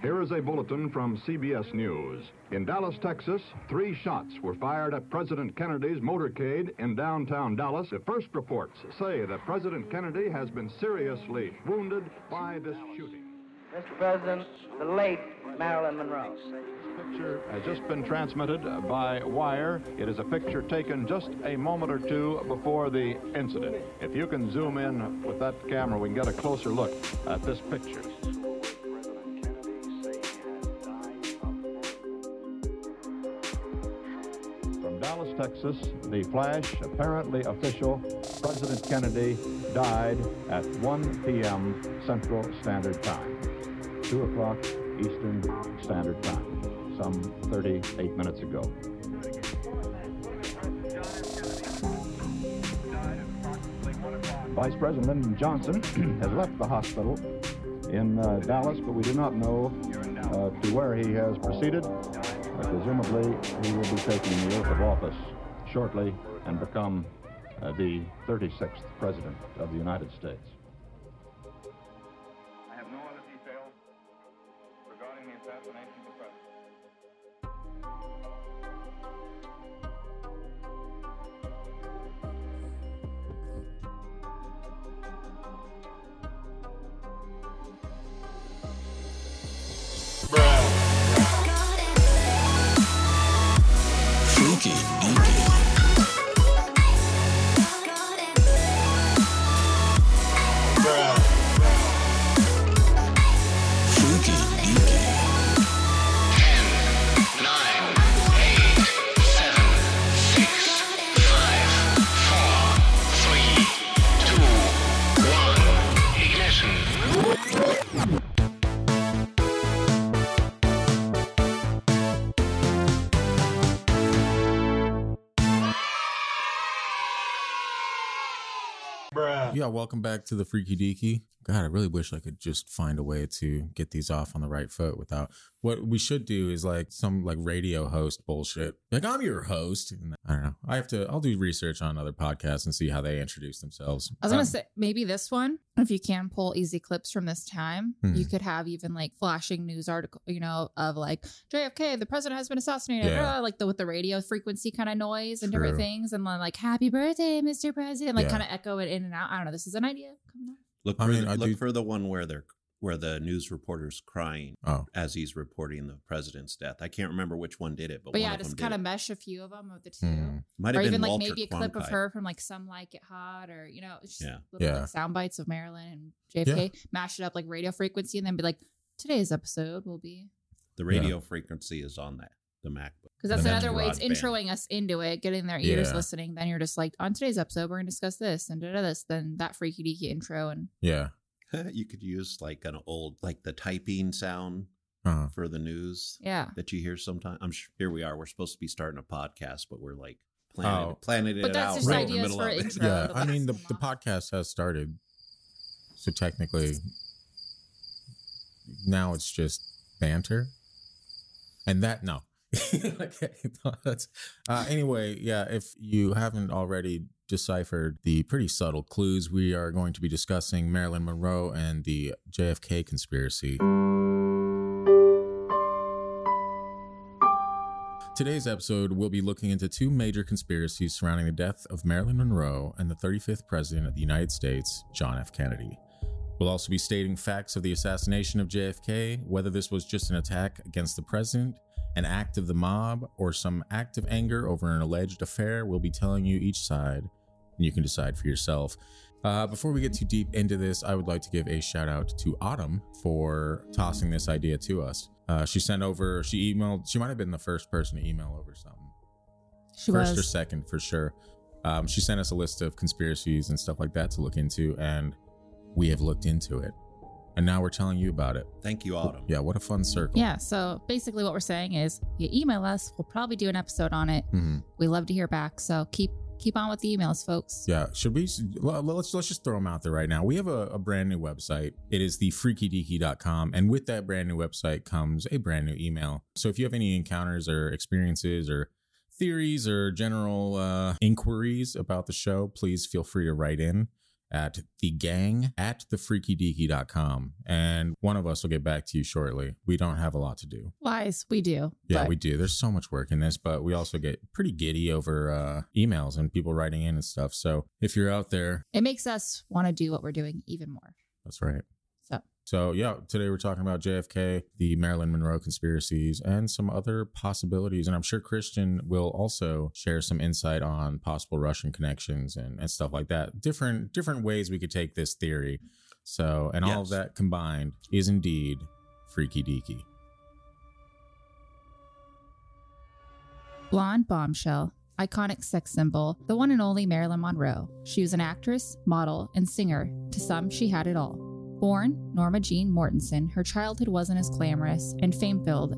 Here is a bulletin from CBS News. In Dallas, Texas, three shots were fired at President Kennedy's motorcade in downtown Dallas. The first reports say that President Kennedy has been seriously wounded by this shooting. Mr. President, the late Marilyn Monroe. This picture has just been transmitted by wire. It is a picture taken just a moment or two before the incident. If you can zoom in with that camera, we can get a closer look at this picture. From Dallas, Texas, the flash, apparently official, President Kennedy died at 1 p.m. Central Standard Time, 2 o'clock Eastern Standard Time, some 38 minutes ago. Vice President Lyndon Johnson has left the hospital in uh, Dallas, but we do not know uh, to where he has proceeded. Uh, presumably, he will be taking the oath of office shortly and become uh, the 36th President of the United States. Yeah, welcome back to the Freaky Deaky. God, I really wish I could just find a way to get these off on the right foot without. What we should do is like some like radio host bullshit. Like I'm your host. And I don't know. I have to. I'll do research on other podcasts and see how they introduce themselves. I was gonna Um, say maybe this one, if you can pull easy clips from this time, you Hmm. could have even like flashing news article, you know, of like JFK, the president has been assassinated, Yeah. like the with the radio frequency kind of noise and different things, and then like Happy Birthday, Mr. President, like Yeah. kind of echo it in and out. I don't know. This is an idea coming. Look I for mean, the, I look do- for the one where they're where the news reporter's crying Oh, as he's reporting the president's death. I can't remember which one did it, but, But, one yeah, of just kind of mesh a few of them of the two. Hmm. Might Or have even been like Walter maybe a clip of her from like Some Like It Hot or, you know, it's just Yeah. little Yeah. like sound bites of Marilyn and JFK, mash it up like radio frequency and then be like, today's episode will be The radio frequency is on that the MacBook. Because that's another way it's broadband. introing us into it, getting their ears Yeah. listening. Then you're just like, on today's episode, we're going to discuss this and da da this. Then that freaky deaky intro. And yeah. you could use like an old like the typing sound Uh-huh. for the news yeah. that you hear sometimes. I'm sure here we are. We're supposed to be starting a podcast, but we're like planning Oh. planning it But that's out just right in the ideas middle for of it. intro. Yeah, I mean the the podcast has started, so technically now it's just banter, and that no. okay, no, that's, uh, anyway, yeah. If you haven't already deciphered the pretty subtle clues, we are going to be discussing Marilyn Monroe and the JFK conspiracy. Today's episode, we'll be looking into two major conspiracies surrounding the death of Marilyn Monroe and the 35th President of the United States, John F. Kennedy. We'll also be stating facts of the assassination of JFK, whether this was just an attack against the president, an act of the mob, or some act of anger over an alleged affair. We'll be telling you each side, and you can decide for yourself. Uh, before we get too deep into this, I would like to give a shout out to Autumn for tossing this idea to us. Uh, she sent over, she emailed, she might have been the first person to email over something. She first or second for sure. Um, she sent us a list of conspiracies and stuff like that to look into, and we have looked into it. And now we're telling you about it. Thank you, Autumn. Yeah, what a fun circle. Yeah. So basically, what we're saying is you email us. We'll probably do an episode on it. Mhm. We love to hear back. So keep keep on with the emails, folks. Yeah, should we? Let's let's just throw them out there right now. We have a, a brand new website. It is the freakydeaky.com, and with that brand new website comes a brand new email. So if you have any encounters or experiences or theories or general uh, inquiries about the show, please feel free to write in. At the gang at thefreakydeaky.com. And one of us will get back to you shortly. We don't have a lot to do. Lies, we do. Yeah, but we do. There's so much work in this, but we also get pretty giddy over uh, emails and people writing in and stuff. So if you're out there, It makes us want to do what we're doing even more. that's right. So So yeah, today we're talking about JFK, the Marilyn Monroe conspiracies, and some other possibilities. And I'm sure Christian will also share some insight on possible Russian connections and, and stuff like that. Different different ways we could take this theory. So and all of that combined is indeed freaky deaky. Blonde bombshell, iconic sex symbol, the one and only Marilyn Monroe. She was an actress, model, and singer. To some, she had it all. Born Norma Jean Mortensen, her childhood wasn't as glamorous and fame filled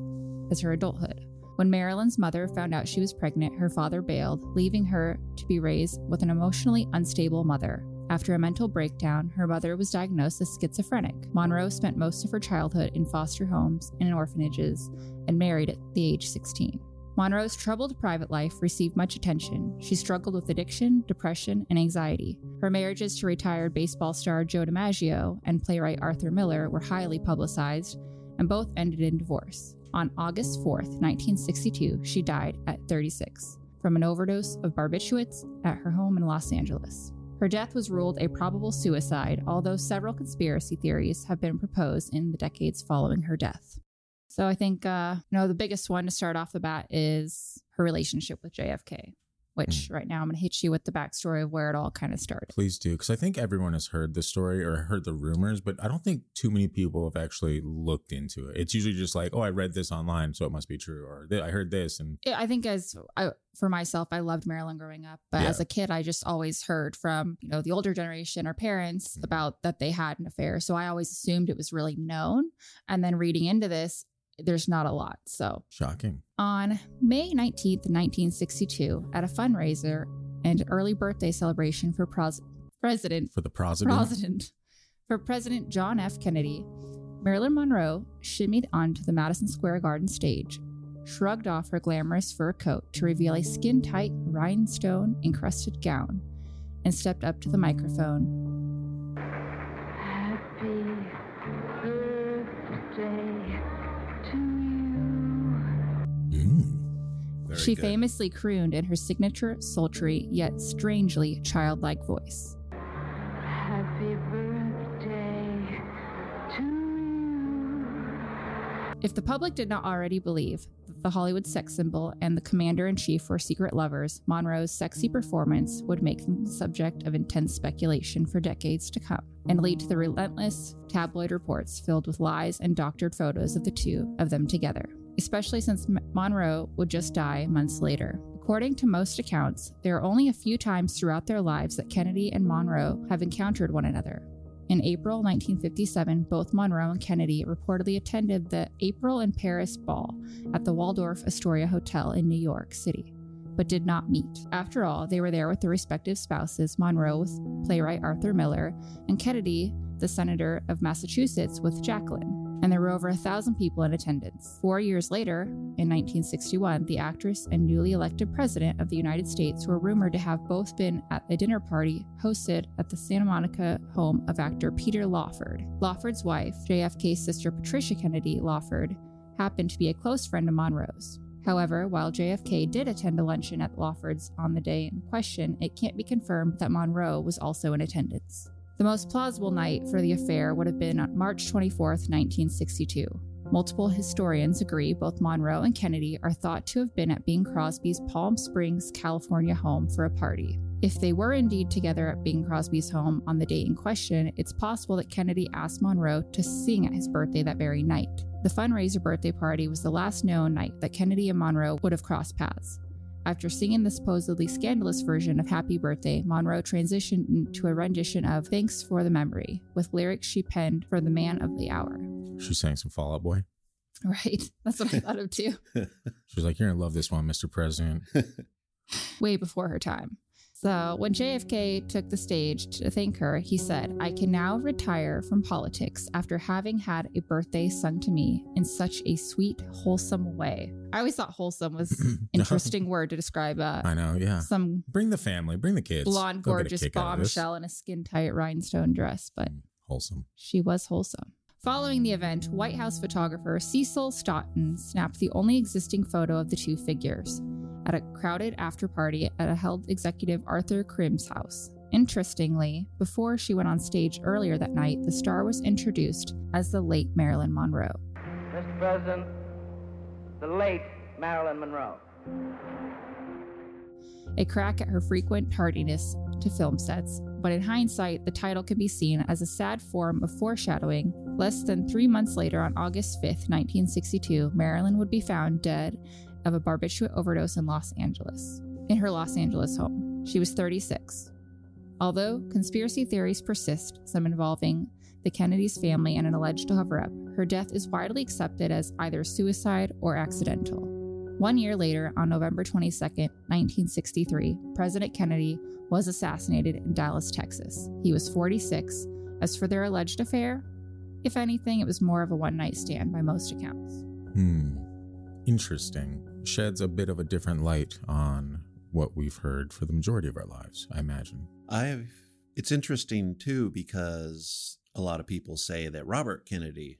as her adulthood. When Marilyn's mother found out she was pregnant, her father bailed, leaving her to be raised with an emotionally unstable mother. After a mental breakdown, her mother was diagnosed as schizophrenic. Monroe spent most of her childhood in foster homes and in orphanages and married at the age 16. Monroe's troubled private life received much attention. She struggled with addiction, depression, and anxiety. Her marriages to retired baseball star Joe DiMaggio and playwright Arthur Miller were highly publicized, and both ended in divorce. On August 4, 1962, she died at 36 from an overdose of barbiturates at her home in Los Angeles. Her death was ruled a probable suicide, although several conspiracy theories have been proposed in the decades following her death. So I think, uh, you know, the biggest one to start off the bat is her relationship with JFK, which right now I'm going to hit you with the backstory of where it all kind of started. Please do, because I think everyone has heard the story or heard the rumors, but I don't think too many people have actually looked into it. It's usually just like, oh, I read this online, so it must be true, or I heard this, and Yeah, I think as I, for myself, I loved Marilyn growing up, but Yeah. as a kid, I just always heard from you know the older generation or parents Mhm. about that they had an affair. So I always assumed it was really known, and then reading into this, there's not a lot. So shocking. on May 19th, 1962, at a fundraiser and early birthday celebration for pros- President For the president, President for President John F. Kennedy, Marilyn Monroe shimmied onto the Madison Square Garden stage, shrugged off her glamorous fur coat to reveal a skin tight, rhinestone encrusted gown, and stepped up to the microphone. Very she good. famously crooned in her signature, sultry, yet strangely childlike voice. Happy birthday to you. If the public did not already believe that the Hollywood sex symbol and the commander in chief were secret lovers, Monroe's sexy performance would make them the subject of intense speculation for decades to come and lead to the relentless tabloid reports filled with lies and doctored photos of the two of them together, especially since Monroe would just die months later. According to most accounts, there are only a few times throughout their lives that Kennedy and Monroe have encountered one another. In April 1957, both Monroe and Kennedy reportedly attended the April in Paris ball at the Waldorf Astoria Hotel in New York City, but did not meet. After all, they were there with their respective spouses Monroe with playwright Arthur Miller, and Kennedy, the senator of Massachusetts, with Jacqueline. And there were over a thousand people in attendance. Four years later, in 1961, the actress and newly elected president of the United States were rumored to have both been at a dinner party hosted at the Santa Monica home of actor Peter Lawford. Lawford's wife, JFK's sister Patricia Kennedy Lawford, happened to be a close friend of Monroe's. However, while JFK did attend a luncheon at Lawford's on the day in question, it can't be confirmed that Monroe was also in attendance. The most plausible night for the affair would have been on March 24, 1962. Multiple historians agree both Monroe and Kennedy are thought to have been at Bing Crosby's Palm Springs, California home for a party. If they were indeed together at Bing Crosby's home on the date in question, it's possible that Kennedy asked Monroe to sing at his birthday that very night. The fundraiser birthday party was the last known night that Kennedy and Monroe would have crossed paths. After singing the supposedly scandalous version of Happy Birthday, Monroe transitioned into a rendition of Thanks for the Memory, with lyrics she penned for the man of the hour. She sang some Fall Out Boy. Right? That's what I thought of too. She was like, "You're gonna love this one, Mr. President." Way before her time. So, when JFK took the stage to thank her, he said, I can now retire from politics after having had a birthday sung to me in such a sweet, wholesome way. I always thought wholesome was an interesting word to describe uh, I know, yeah. some Bring the family, bring the kids. blonde, They'll gorgeous kick out of this. bombshell in a skin tight rhinestone dress, but Wholesome. she was wholesome. Following the event, White House photographer Cecil Stoughton snapped the only existing photo of the two figures at a crowded after party at a held executive Arthur Krim's house. Interestingly, before she went on stage earlier that night, the star was introduced as the late Marilyn Monroe. Mr. President, the late Marilyn Monroe. a crack at her frequent tardiness to film sets, but in hindsight, the title can be seen as a sad form of foreshadowing. Less than three months later, on August 5th, 1962, Marilyn would be found dead of a barbiturate overdose in Los Angeles, in her Los Angeles home. She was 36. Although conspiracy theories persist, some involving the Kennedy's family and an alleged cover up, her death is widely accepted as either suicide or accidental. One year later, on November 22, 1963, President Kennedy was assassinated in Dallas, Texas. He was 46. As for their alleged affair, if anything, it was more of a one night stand by most accounts. Hmm. Interesting. Sheds a bit of a different light on what we've heard for the majority of our lives, I imagine. I've it's interesting too because a lot of people say that Robert Kennedy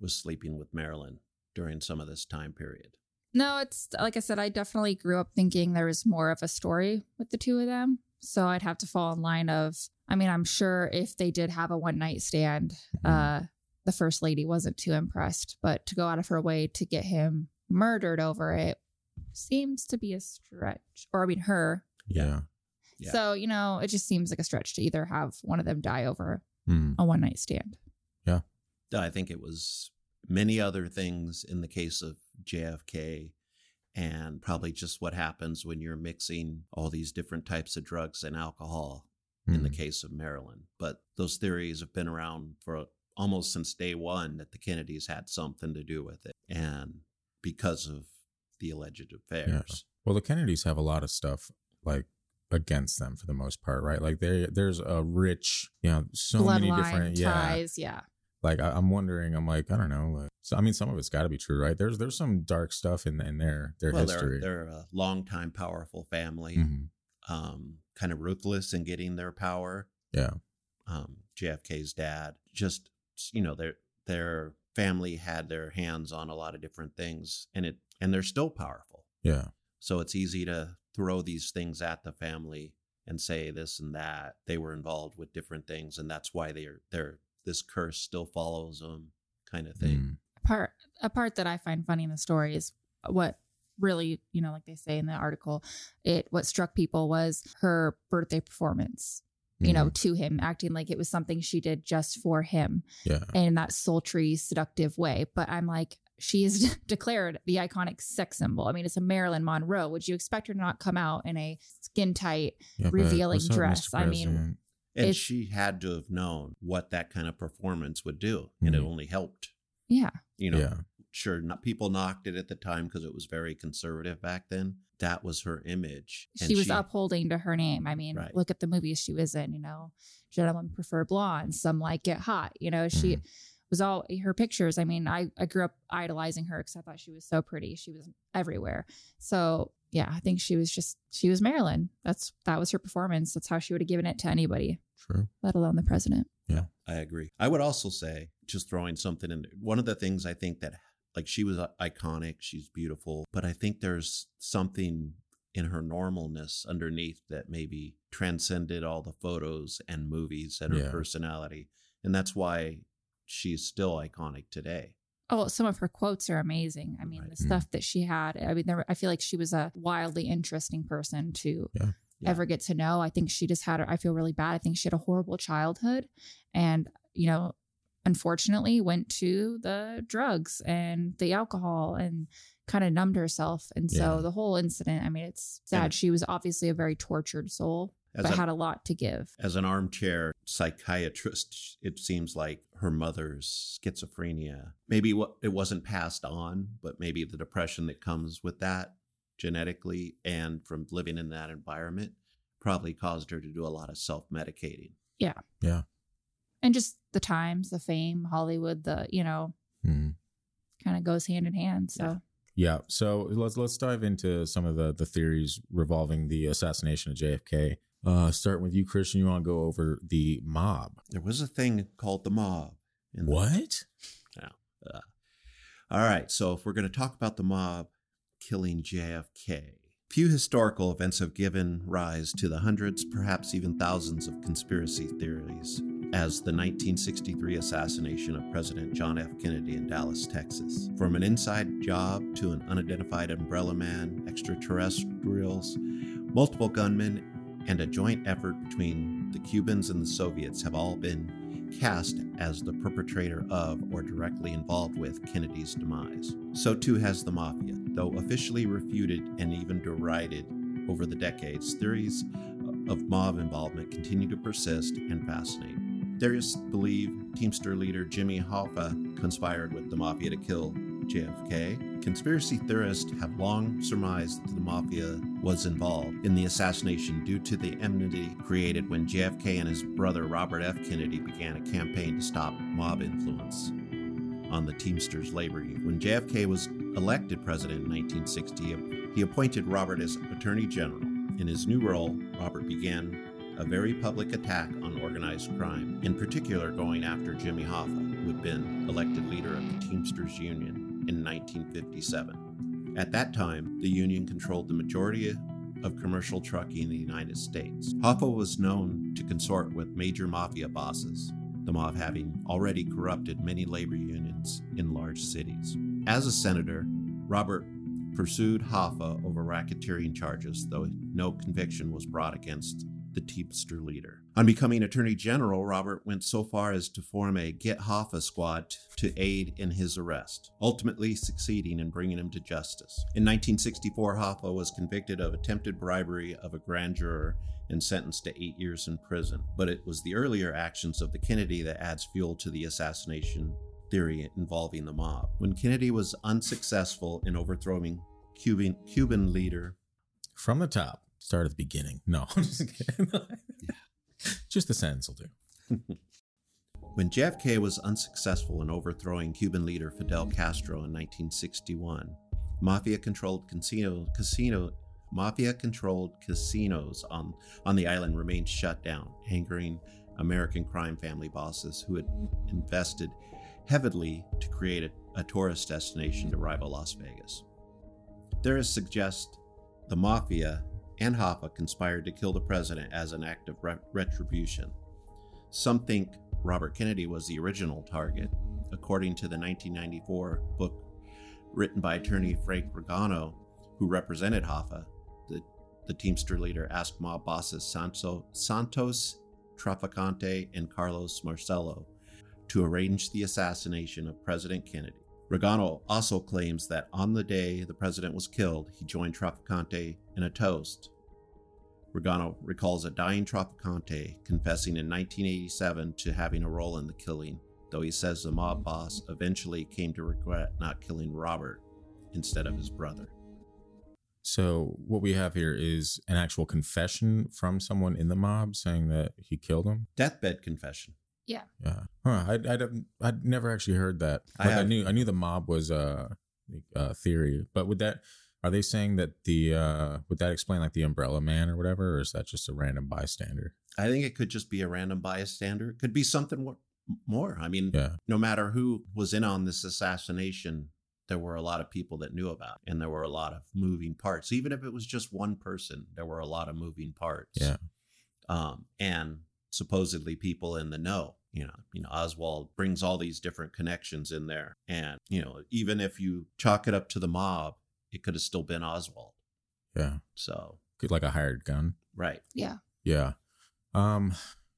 was sleeping with Marilyn during some of this time period. No, it's like I said, I definitely grew up thinking there was more of a story with the two of them. So I'd have to fall in line of, I mean, I'm sure if they did have a one night stand, uh, the first lady wasn't too impressed, but to go out of her way to get him murdered over it seems to be a stretch. Or I mean, her. Yeah. Yeah. So, you know, it just seems like a stretch to either have one of them die over Hmm. a one night stand. Yeah. I think it was many other things in the case of JFK and probably just what happens when you're mixing all these different types of drugs and alcohol in the Hmm. case of Marilyn. But those theories have been around for almost since day one that the Kennedys had something to do with it. And because of the alleged affairs. Well, the Kennedys have a lot of stuff like against them for the most part, right? Like they there's a rich, you know, so many different yeah. ties. Yeah. Like I, I'm wondering, I'm like, I don't know. Like, so I mean, some of it's got to be true, right? There's there's some dark stuff in in their their well, history. they're, they're a longtime powerful family, Mhm. um, kind of ruthless in getting their power. Yeah. um, JFK's dad. Just you know, their their family had their hands on a lot of different things, and it and they're still powerful. Yeah. So it's easy to throw these things at the family and say this and that. They were involved with different things, and that's why they're they're this curse still follows them, kind of thing. Mm. part a part that I find funny in the story is what really, you know, like they say in the article, it what struck people was her birthday performance. You know, Mhm. to him, acting like it was something she did just for him Yeah. in that sultry, seductive way. But I'm like, she is declared the iconic sex symbol. I mean, it's a Marilyn Monroe. Would you expect her to not come out in a skin tight, Yeah, revealing dress? I mean, President? And she had to have known what that kind of performance would do, and it Mhm. only helped. yeah. You know, yeah. Sure, not, people knocked it at the time because it was very conservative back then. That was her image. and she was upholding to her name. I mean, Right. look at the movies she was in, you know, Gentlemen Prefer Blondes, Some Like Get Hot, you know, she Mm-hmm. was all her pictures. I mean, I, I grew up idolizing her because I thought she was so pretty. She was everywhere. So yeah, I think she was just, she was Marilyn. That's, that was her performance. That's how she would have given it to anybody, True. let alone the president. Yeah, I agree. I would also say, just throwing something in there, one of the things I think that, like, she was uh, iconic, she's beautiful, but I think there's something in her normalness underneath that maybe transcended all the photos and movies and her Yeah. personality. And that's why she's still iconic today. Oh, some of her quotes are amazing. I mean, Right. the stuff that she had. I mean, there, I feel like she was a wildly interesting person to Yeah. Yeah. ever get to know. I think she just had. I feel really bad. I think she had a horrible childhood, and you know, unfortunately, went to the drugs and the alcohol and kind of numbed herself. And so Yeah. the whole incident. I mean, it's sad. And- she was obviously a very tortured soul, As but a- had a lot to give. As an armchair psychiatrist, it seems like her mother's schizophrenia. Maybe what it wasn't passed on, but maybe the depression that comes with that genetically and from living in that environment probably caused her to do a lot of self medicating. Yeah. Yeah. And just the times, the fame, Hollywood, the, you know, Mhm. kind of goes hand in hand. So, Yeah. So let's let's dive into some of the the theories revolving the assassination of JFK. Uh, starting with you, Christian. You want to go over the mob? There was a thing called the mob. in the- What? Uh, all right, so if we're going to talk about the mob killing JFK, few historical events have given rise to the hundreds, perhaps even thousands of conspiracy theories as the 1963 assassination of President John F. Kennedy in Dallas, Texas. From an inside job to an unidentified umbrella man, extraterrestrials, multiple gunmen, and a joint effort between the Cubans and the Soviets have all been cast as the perpetrator of or directly involved with Kennedy's demise. So too has the Mafia, though officially refuted and even derided over the decades, theories of mob involvement continue to persist and fascinate. Theorists believe Teamster leader Jimmy Hoffa conspired with the Mafia to kill JFK. Conspiracy theorists have long surmised that the Mafia was involved in the assassination due to the enmity created when JFK and his brother Robert F. Kennedy began a campaign to stop mob influence on the Teamsters labor union. When JFK was elected president in 1960, he appointed Robert as Attorney General. In his new role, Robert began a very public attack on organized crime, in particular going after Jimmy Hoffa, who had been elected leader of the Teamsters Union in 1957. At that time, the union controlled the majority of commercial trucking in the United States. Hoffa was known to consort with major mafia bosses, the mob having already corrupted many labor unions in large cities. As a senator, Robert pursued Hoffa over racketeering charges, though no conviction was brought against the Teamster leader. On becoming Attorney General, Robert went so far as to form a Get Hoffa squad to aid in his arrest, ultimately succeeding in bringing him to justice. In 1964, Hoffa was convicted of attempted bribery of a grand juror and sentenced to eight years in prison. But it was the earlier actions of the Kennedy that adds fuel to the assassination theory involving the mob. When Kennedy was unsuccessful in overthrowing Cuban, Cuban leader From the top. Start at the beginning. No, I'm just kidding. just the sentence will do. When JFK was unsuccessful in overthrowing Cuban leader Fidel Castro in 1961, mafia-controlled casino, casino mafia-controlled casinos on, on the island remained shut down, angering American crime family bosses who had invested heavily to create a, a tourist destination to rival Las Vegas. Theorists suggest the mafia and Hoffa conspired to kill the president as an act of re- retribution. Some think Robert Kennedy was the original target. According to the 1994 book written by attorney Frank Regano, who represented Hoffa, the, the Teamster leader asked mob bosses Santo, Santos Traficante and Carlos Marcello to arrange the assassination of President Kennedy. Regano also claims that on the day the president was killed, he joined Traficante in a toast. Regano recalls a dying Traficante confessing in 1987 to having a role in the killing, though he says the mob boss eventually came to regret not killing Robert instead of his brother. So what we have here is an actual confession from someone in the mob saying that he killed him. Deathbed confession. Yeah. Yeah. Huh. I I I'd never actually heard that. I Like, I, have- knew I knew the mob was uh, a, a uh, theory, but would that are they saying that the uh would that explain like the umbrella man or whatever, or is that just a random bystander? I think it could just be a random bystander. It could be something more. more. I mean, Yeah. no matter who was in on this assassination, there were a lot of people that knew about, it, and there were a lot of moving parts. Even if it was just one person, there were a lot of moving parts. Yeah. Um, and supposedly people in the know. You know, you know, Oswald brings all these different connections in there, and you know, even if you chalk it up to the mob, it could have still been Oswald. Yeah. So, Could like a hired gun. right. Yeah. Yeah. Um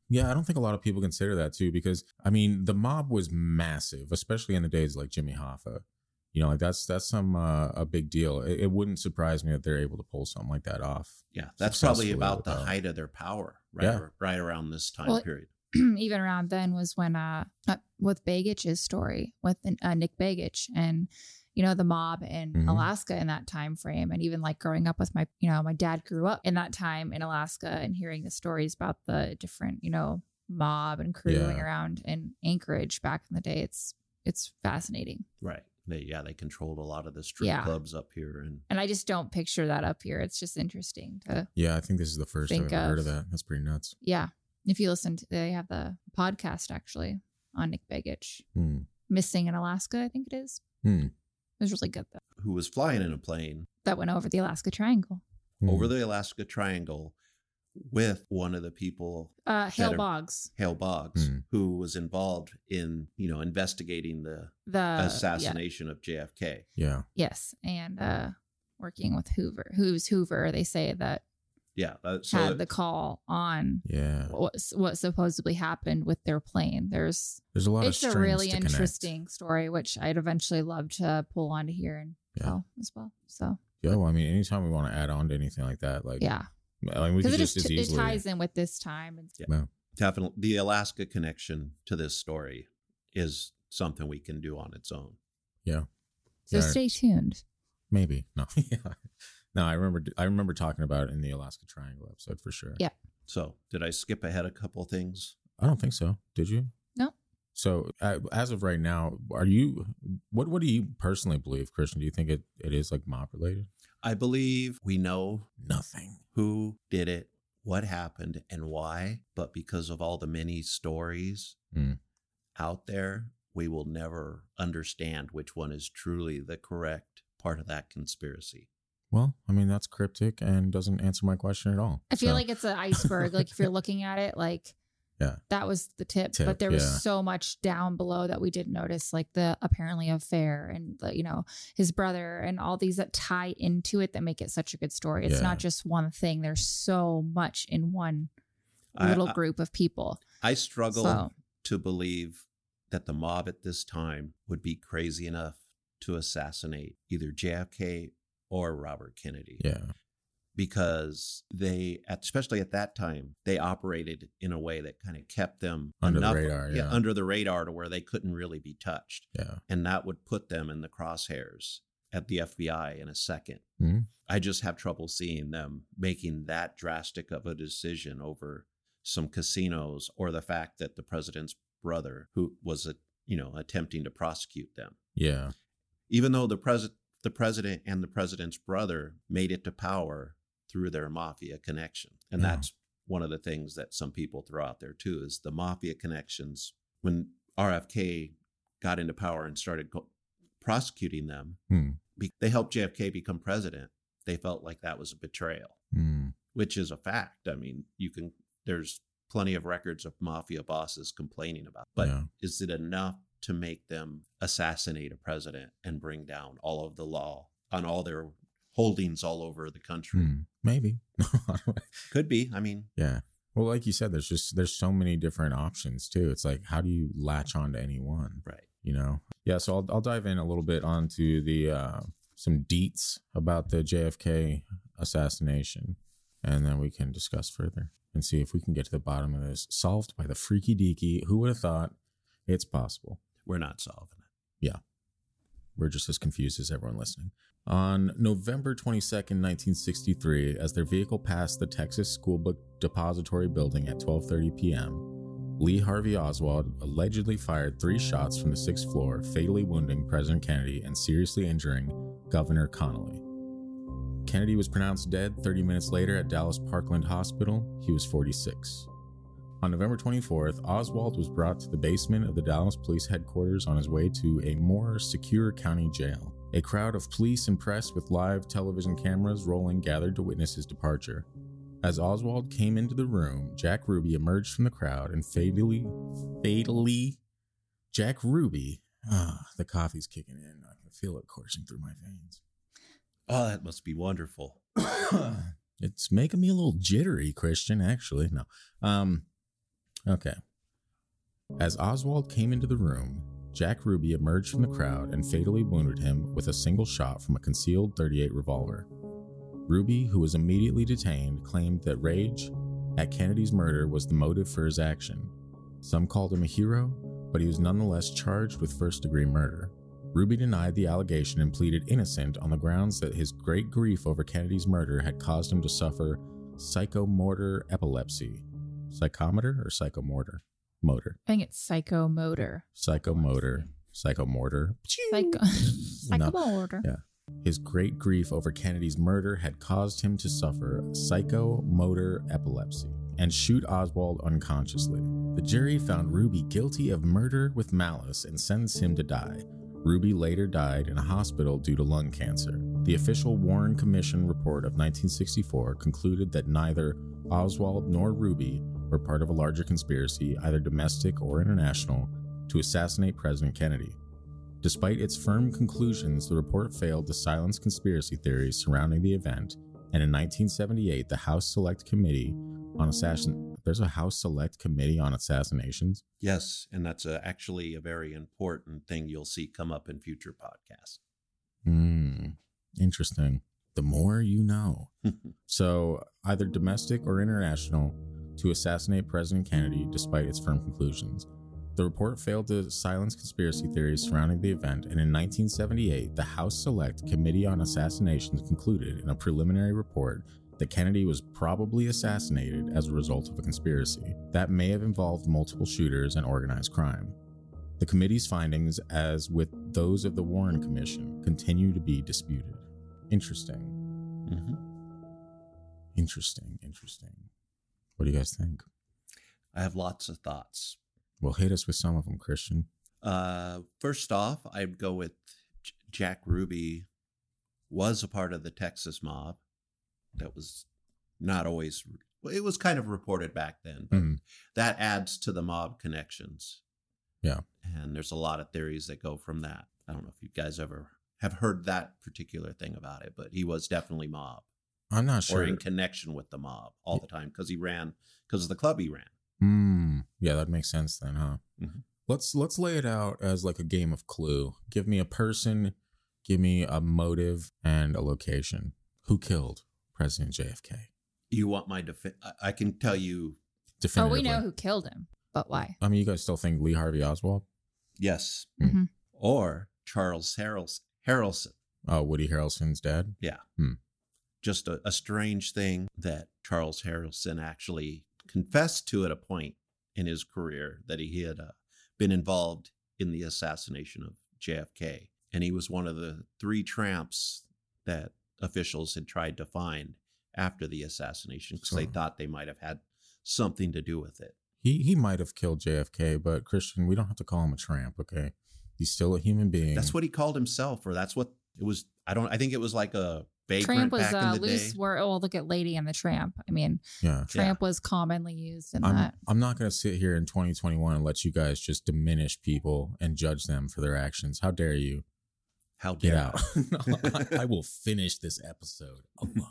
yeah, I don't think a lot of people consider that too because I mean, the mob was massive, especially in the days like Jimmy Hoffa. You know, like that's that's some uh, a big deal. It, it wouldn't surprise me that they're able to pull something like that off. Yeah, that's probably successfully about the without- height of their power, right? Yeah. Right around this time Well, period. even around then was when uh, uh with Begich's story with uh, Nick Begich and you know the mob in Mhm. Alaska in that time frame and even like growing up with my you know my dad grew up in that time in Alaska and hearing the stories about the different you know mob and crew Yeah. around in Anchorage back in the day it's it's fascinating Right. They yeah, they controlled a lot of the strip Yeah. clubs up here and and I just don't picture that up here it's just interesting to Yeah, I think this is the first I've ever heard of of- that. That's pretty nuts. yeah if you listen to they have the podcast actually on Nick Begich Hmm. missing in Alaska I think it is Hmm. It was really good though who was flying in a plane that went over the Alaska Triangle Hmm. over the Alaska Triangle with one of the people uh Hale are- Boggs Hale Boggs, Hmm. who was involved in, you know, investigating the the Uh, yeah. assassination of JFK. Yeah. Yes, and uh working with Hoover. Who's Hoover? They say that Yeah. uh, so had the call on Yeah. what what supposedly happened with their plane. There's There's a lot it's of a really to connect. interesting story, which I'd eventually love to pull onto here and Yeah. tell as well. So Yeah, well, I mean, anytime we want to add on to anything like that, like yeah, I mean, we could it just just as it ties in with this time. And Yeah. definitely the Alaska connection to this story is something we can do on its own. yeah, so Yeah. stay tuned. maybe no, yeah, no. I remember, I remember talking about it in the Alaska Triangle episode for sure. Yeah. So, did I skip ahead a couple things? I don't think so. Did you? No. So uh, as of right now, are you? What What do you personally believe, Christian? Do you think it, it is like mob related? I believe we know Nothing. who did it, what happened, and why, but because of all the many stories Hmm. out there, we will never understand which one is truly the correct part of that conspiracy. Well, I mean, that's cryptic and doesn't answer my question at all. I feel So, like it's an iceberg. like if you're looking at it, like Yeah. that was the tip, Tip, but there was yeah. so much down below that we didn't notice, like the apparently affair and the, you know his brother and all these that tie into it that make it such a good story. It's Yeah. not just one thing. There's so much in one I- little I- group of people. I struggle So to believe that the mob at this time would be crazy enough to assassinate either JFK or Robert Kennedy. yeah, because they at, especially at that time they operated in a way that kind of kept them Under the radar, yeah. under the radar to where they couldn't really be touched yeah, and that would put them in the crosshairs at the FBI in a 2nd Mhm. I just have trouble seeing them making that drastic of a decision over some casinos or the fact that the president's brother who was a, you know attempting to prosecute them yeah, even though the president the president and the president's brother made it to power through their mafia connection and Yeah. that's one of the things that some people throw out there too is the mafia connections when rfk got into power and started go- prosecuting them Hmm. be- they helped jfk become president they felt like that was a betrayal Hmm. which is a fact i mean you can there's plenty of records of mafia bosses complaining about it. but Yeah. is it enough to make them assassinate a president and bring down all of the law on all their holdings all over the country Hmm. maybe. could be i mean yeah. Well, like you said, there's just there's so many different options too. It's like how do you latch on to any one? right you know yeah so i'll, I'll dive in a little bit onto the uh some deets about the jfk assassination and then we can discuss further and see if we can get to the bottom of this solved by the freaky deaky who would have thought it's possible we're not solving it Yeah. we're just as confused as everyone listening. On November 22nd, 1963, as their vehicle passed the Texas School Book Depository building at 12:30 p.m., Lee Harvey Oswald allegedly fired 3 shots from the 6th floor, fatally wounding President Kennedy and seriously injuring Governor Connolly. Kennedy was pronounced dead 30 minutes later at Dallas Parkland Hospital. He was 46. On November 24th, Oswald was brought to the basement of the Dallas police headquarters on his way to a more secure county jail. A crowd of police and press with live television cameras rolling gathered to witness his departure. As Oswald came into the room, Jack Ruby emerged from the crowd and fatally, fatally, Jack Ruby, ah, the coffee's kicking in. I can feel it coursing through my veins. oh that must be wonderful it's making me a little jittery, Christian, actually. No. Um okay. As Oswald came into the room, Jack Ruby emerged from the crowd and fatally wounded him with a single shot from a concealed 38 revolver. Ruby, who was immediately detained, claimed that rage at Kennedy's murder was the motive for his action. Some called him a hero, but he was nonetheless charged with first degree murder. Ruby denied the allegation and pleaded innocent on the grounds that his great grief over Kennedy's murder had caused him to suffer psychomotor epilepsy. Psychometer or psychomotor? Motor. I think it's psychomotor. Psychomotor. Psychomotor. Psycho. No. psychomotor. Yeah. His great grief over Kennedy's murder had caused him to suffer psychomotor epilepsy and shoot Oswald unconsciously. The jury found Ruby guilty of murder with malice and sentenced him to die. Ruby later died in a hospital due to lung cancer. The official Warren Commission report of 1964 concluded that neither Oswald nor Ruby were part of a larger conspiracy, either domestic or international, to assassinate President Kennedy. Despite its firm conclusions, the report failed to silence conspiracy theories surrounding the event, and in 1978, the House Select Committee on Assassin there's a House Select Committee on Assassinations. Yes, and that's a, actually a very important thing you'll see come up in future podcasts. Hmm, interesting. The more you know. So, either domestic or international to assassinate President Kennedy despite its firm conclusions. The report failed to silence conspiracy theories surrounding the event, and in 1978, the House Select Committee on Assassinations concluded in a preliminary report that Kennedy was probably assassinated as a result of a conspiracy that may have involved multiple shooters and organized crime. The committee's findings, as with those of the Warren Commission, continue to be disputed. Interesting. hmm Interesting. Interesting. What do you guys think? I have lots of thoughts. Well, hit us with some of them, Christian. Uh, first off, I'd go with J- Jack Ruby was a part of the Texas mob. That was not always. well, It was kind of reported back then, but Mhm. that adds to the mob connections. Yeah. and there's a lot of theories that go from that. I don't know if you guys ever have heard that particular thing about it, but he was definitely mob I'm not sure. or sure. in connection with the mob all the time because he ran because of the club he ran. Hmm. Yeah, that makes sense then, huh? Mhm. Let's let's lay it out as like a game of Clue. Give me a person, give me a motive and a location. Who killed President JFK? You want my defense? I- I can tell you Oh, we know who killed him, but why? I mean, you guys still think Lee Harvey Oswald? yes, Hmm. Mhm. or Charles Harrels- Harrelson. Oh, Woody Harrelson's dad. Yeah. Hmm. Just a, a strange thing that Charles Harrelson actually confessed to at a point in his career that he had uh, been involved in the assassination of JFK. And he was one of the three tramps that officials had tried to find after the assassination because they thought they might have had something to do with it. He he might have killed JFK, but Christian, we don't have to call him a tramp, okay? He's still a human being. That's what he called himself, or that's what it was. I don't. I think it was like a Tramp was back uh, in the loose. day. Word. Oh, look at Lady and the Tramp. I mean, Yeah. Tramp was commonly used in I'm, that. I'm not going to sit here in 2021 and let you guys just diminish people and judge them for their actions. How dare you? How Get out. No, I, I will finish this episode alone.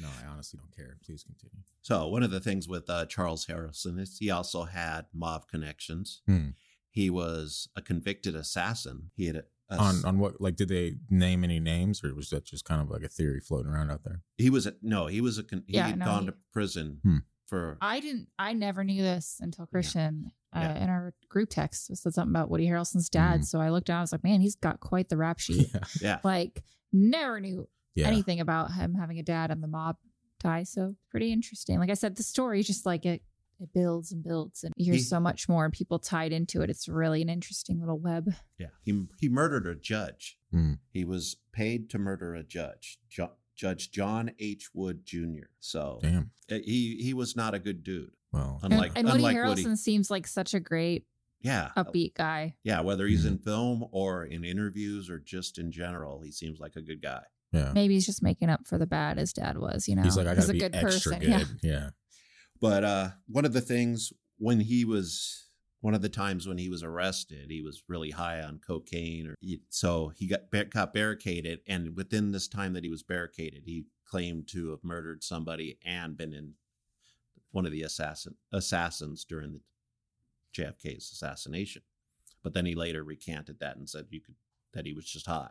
No, I honestly don't care. Please continue. So one of the things with uh, Charles Harrelson is he also had mob connections. Hmm. He was a convicted assassin. He had a, a- On on what like did they name any names or was that just kind of like a theory floating around out there? he was a, no he was a con- he Yeah, had no, gone he- to prison Hmm. for I didn't. I never knew this until Christian uh, Yeah. in our group text said something about Woody Harrelson's dad. Mhm. So I looked down. I was like, man, he's got quite the rap sheet. Yeah. yeah Like, never knew Yeah. anything about him having a dad and the mob tie. So pretty interesting. Like I said, the story just like it. It builds and builds, and you hear He- so much more, and people tied into it. It's really an interesting little web. yeah he he murdered a judge. Hmm. He was paid to murder a judge, Ju- Judge John H. Wood Jr. So Damn. uh, he he was not a good dude. Well, Unlike and, Woody unlike Harrelson Woody, seems like such a great yeah, upbeat guy. yeah. Whether he's Mm-hmm. in film or in interviews or just in general, he seems like a good guy. yeah. Maybe he's just making up for the bad his dad was. You know, He's like, I gotta a be good extra person. good. Yeah. Yeah. But uh, one of the things when he was one of the times when he was arrested, he was really high on cocaine, or he, so he got bar- got barricaded. And within this time that he was barricaded, he claimed to have murdered somebody and been in one of the assassin assassins during the JFK's assassination. But then he later recanted that and said you could that he was just high.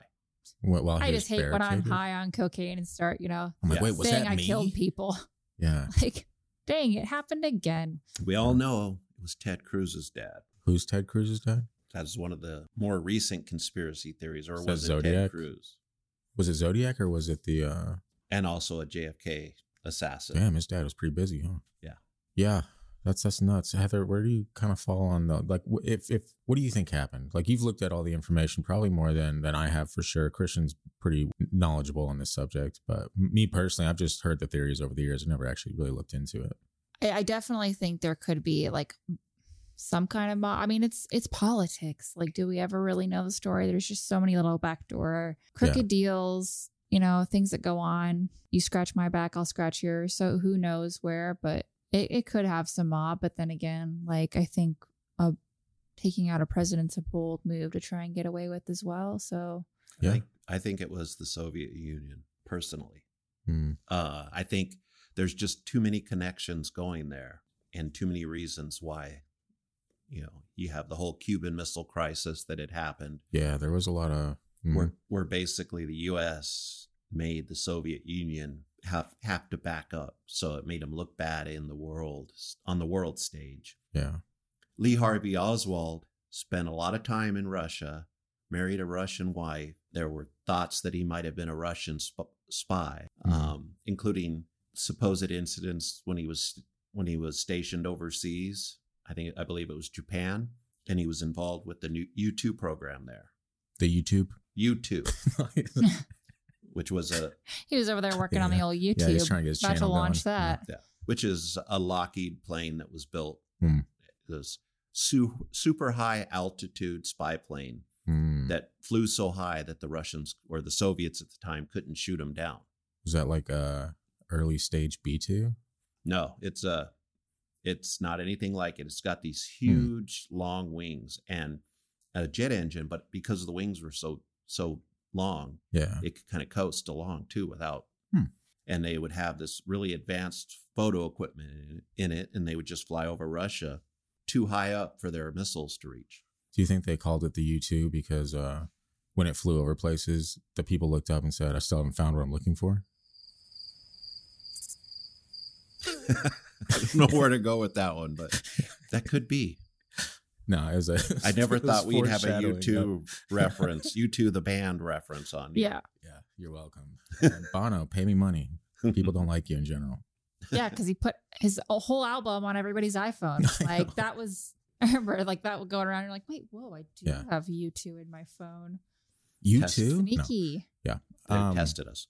Wh- While I just hate when I'm high on cocaine and start, you know, I'm like, Yeah. wait, was saying that I killed people. Yeah. like, dang, it happened again. We all know it was Ted Cruz's dad. Who's Ted Cruz's dad? That's one of the more recent conspiracy theories, or Is was that it Ted Zodiac? Cruz? Was it Zodiac or was it the? uh And also a JFK assassin. Damn, his dad was pretty busy, huh? Yeah. Yeah, that's that's nuts. Heather, where do you kind of fall on the like? If if what do you think happened? Like you've looked at all the information, probably more than than I have for sure. Christian's pretty knowledgeable on this subject, but me personally, I've just heard the theories over the years. I never actually really looked into it. I, definitely think there could be like some kind of mo- I mean it's it's politics. Like do we ever really know the story? There's just so many little backdoor crooked deals, you know, things that go on. You scratch my back, I'll scratch yours. So who knows where, but it, it could have some mob, but then again, like I think uh taking out a president's a bold move to try and get away with as well. So I Yeah. think, I think it was the Soviet Union, personally. Hmm. Uh, I think there's just too many connections going there and too many reasons why. You know, you have the whole Cuban Missile Crisis that had happened, Yeah, there was a lot of. mm, where where basically the U.S. made the Soviet Union have have to back up, so it made him look bad in the world on the world stage. yeah, Lee Harvey Oswald spent a lot of time in Russia, married a Russian wife. There were thoughts that he might have been a Russian sp- spy, Mhm. um, including supposed incidents when he was when he was stationed overseas. I think I believe it was Japan, and he was involved with the new U two program there. the YouTube. U two, which was a he was over there working on the Yeah. old Yeah, YouTube. he's trying to get his about to launch going. that. yeah, which is a Lockheed plane that was built. Hmm. This su- super high altitude spy plane Mm. that flew so high that the Russians or the Soviets at the time couldn't shoot them down. Was that like a early stage B two? No, it's a it's not anything like it. It's got these Hmm. huge long wings and a jet engine, but because the wings were so so long, Yeah. it could kind of coast along too without Hmm. and they would have this really advanced photo equipment in, it and they would just fly over Russia too high up for their missiles to reach. Do you think they called it the U two because uh, when it flew over places, the people looked up and said, "I still haven't found what I'm looking for." I don't know where to go with that one, but that could be. No, it was a. I never thought we'd have a foreshadowing, U2 reference, U2 the band reference on you. Yeah. Yeah, you're welcome. And Bono, pay me money. People don't like you in general. Yeah, because he put his whole album on everybody's iPhone. Like that was I remember like that would go around. You're like, wait, whoa, I do Yeah. have you two in my phone. You Test- too? No. Sneaky. Yeah. They Um, tested us.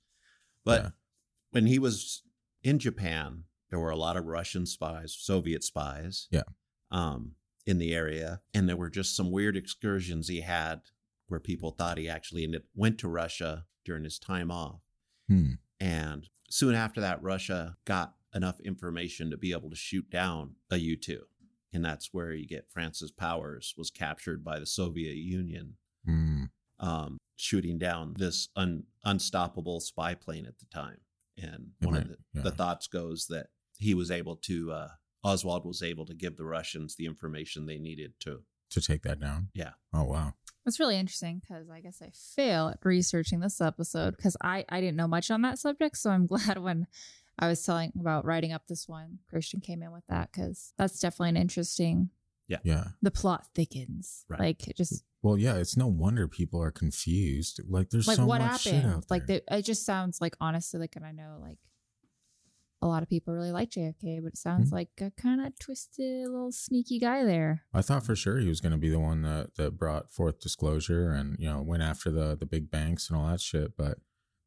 But yeah. when he was in Japan, there were a lot of Russian spies, Soviet spies. Yeah. Um, in the area. And there were just some weird excursions he had where people thought he actually ended, went to Russia during his time off. Hmm. And soon after that, Russia got enough information to be able to shoot down a U 2. And that's where you get Francis Powers was captured by the Soviet Union, Hmm. um, shooting down this un- unstoppable spy plane at the time. And one of the, yeah. the thoughts goes that he was able to, uh, Oswald was able to give the Russians the information they needed to. To take that down. Yeah. Oh wow. It's really interesting because I guess I fail at researching this episode because I, I didn't know much on that subject. So I'm glad when I was telling about writing up this one, Christian came in with that because that's definitely an interesting. Yeah. Yeah. The plot thickens. Right. Like it just Well, yeah. It's no wonder people are confused. Like, there's like so what much shit happened. out Like there. the, it just sounds like honestly like and I know like a lot of people really like JFK, but it sounds Mhm. like a kind of twisted little sneaky guy there. I thought for sure he was going to be the one that, that brought forth disclosure and you know went after the the big banks and all that shit. But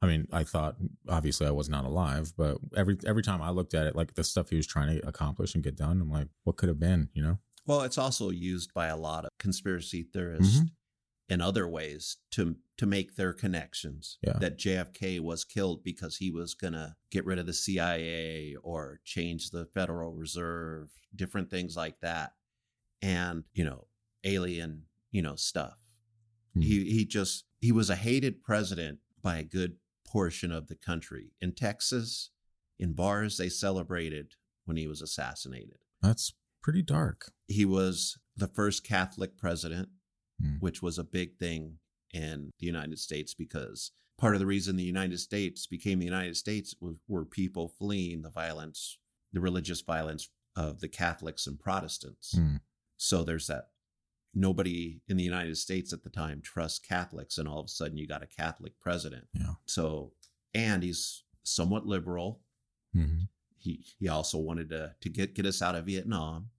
I mean, I thought obviously I was not alive, but every every time I looked at it, like the stuff he was trying to accomplish and get done, I'm like, what could have been? You know? Well, it's also used by a lot of conspiracy theorists Mhm. In other ways to to make their connections Yeah. that JFK was killed because he was going to get rid of the CIA or change the Federal Reserve, different things like that. And, you know, alien, you know, stuff. Hmm. He he just he was a hated president by a good portion of the country. In Texas, in bars they celebrated when he was assassinated That's pretty dark. he was the first Catholic president, Hmm. which was a big thing in the United States because part of the reason the United States became the United States was, were people fleeing the violence, the religious violence of the Catholics and Protestants. Hmm. So there's that nobody in the United States at the time trusts Catholics, and all of a sudden you got a Catholic president. Yeah. So, and he's somewhat liberal. Mhm. He he also wanted to to get get us out of Vietnam,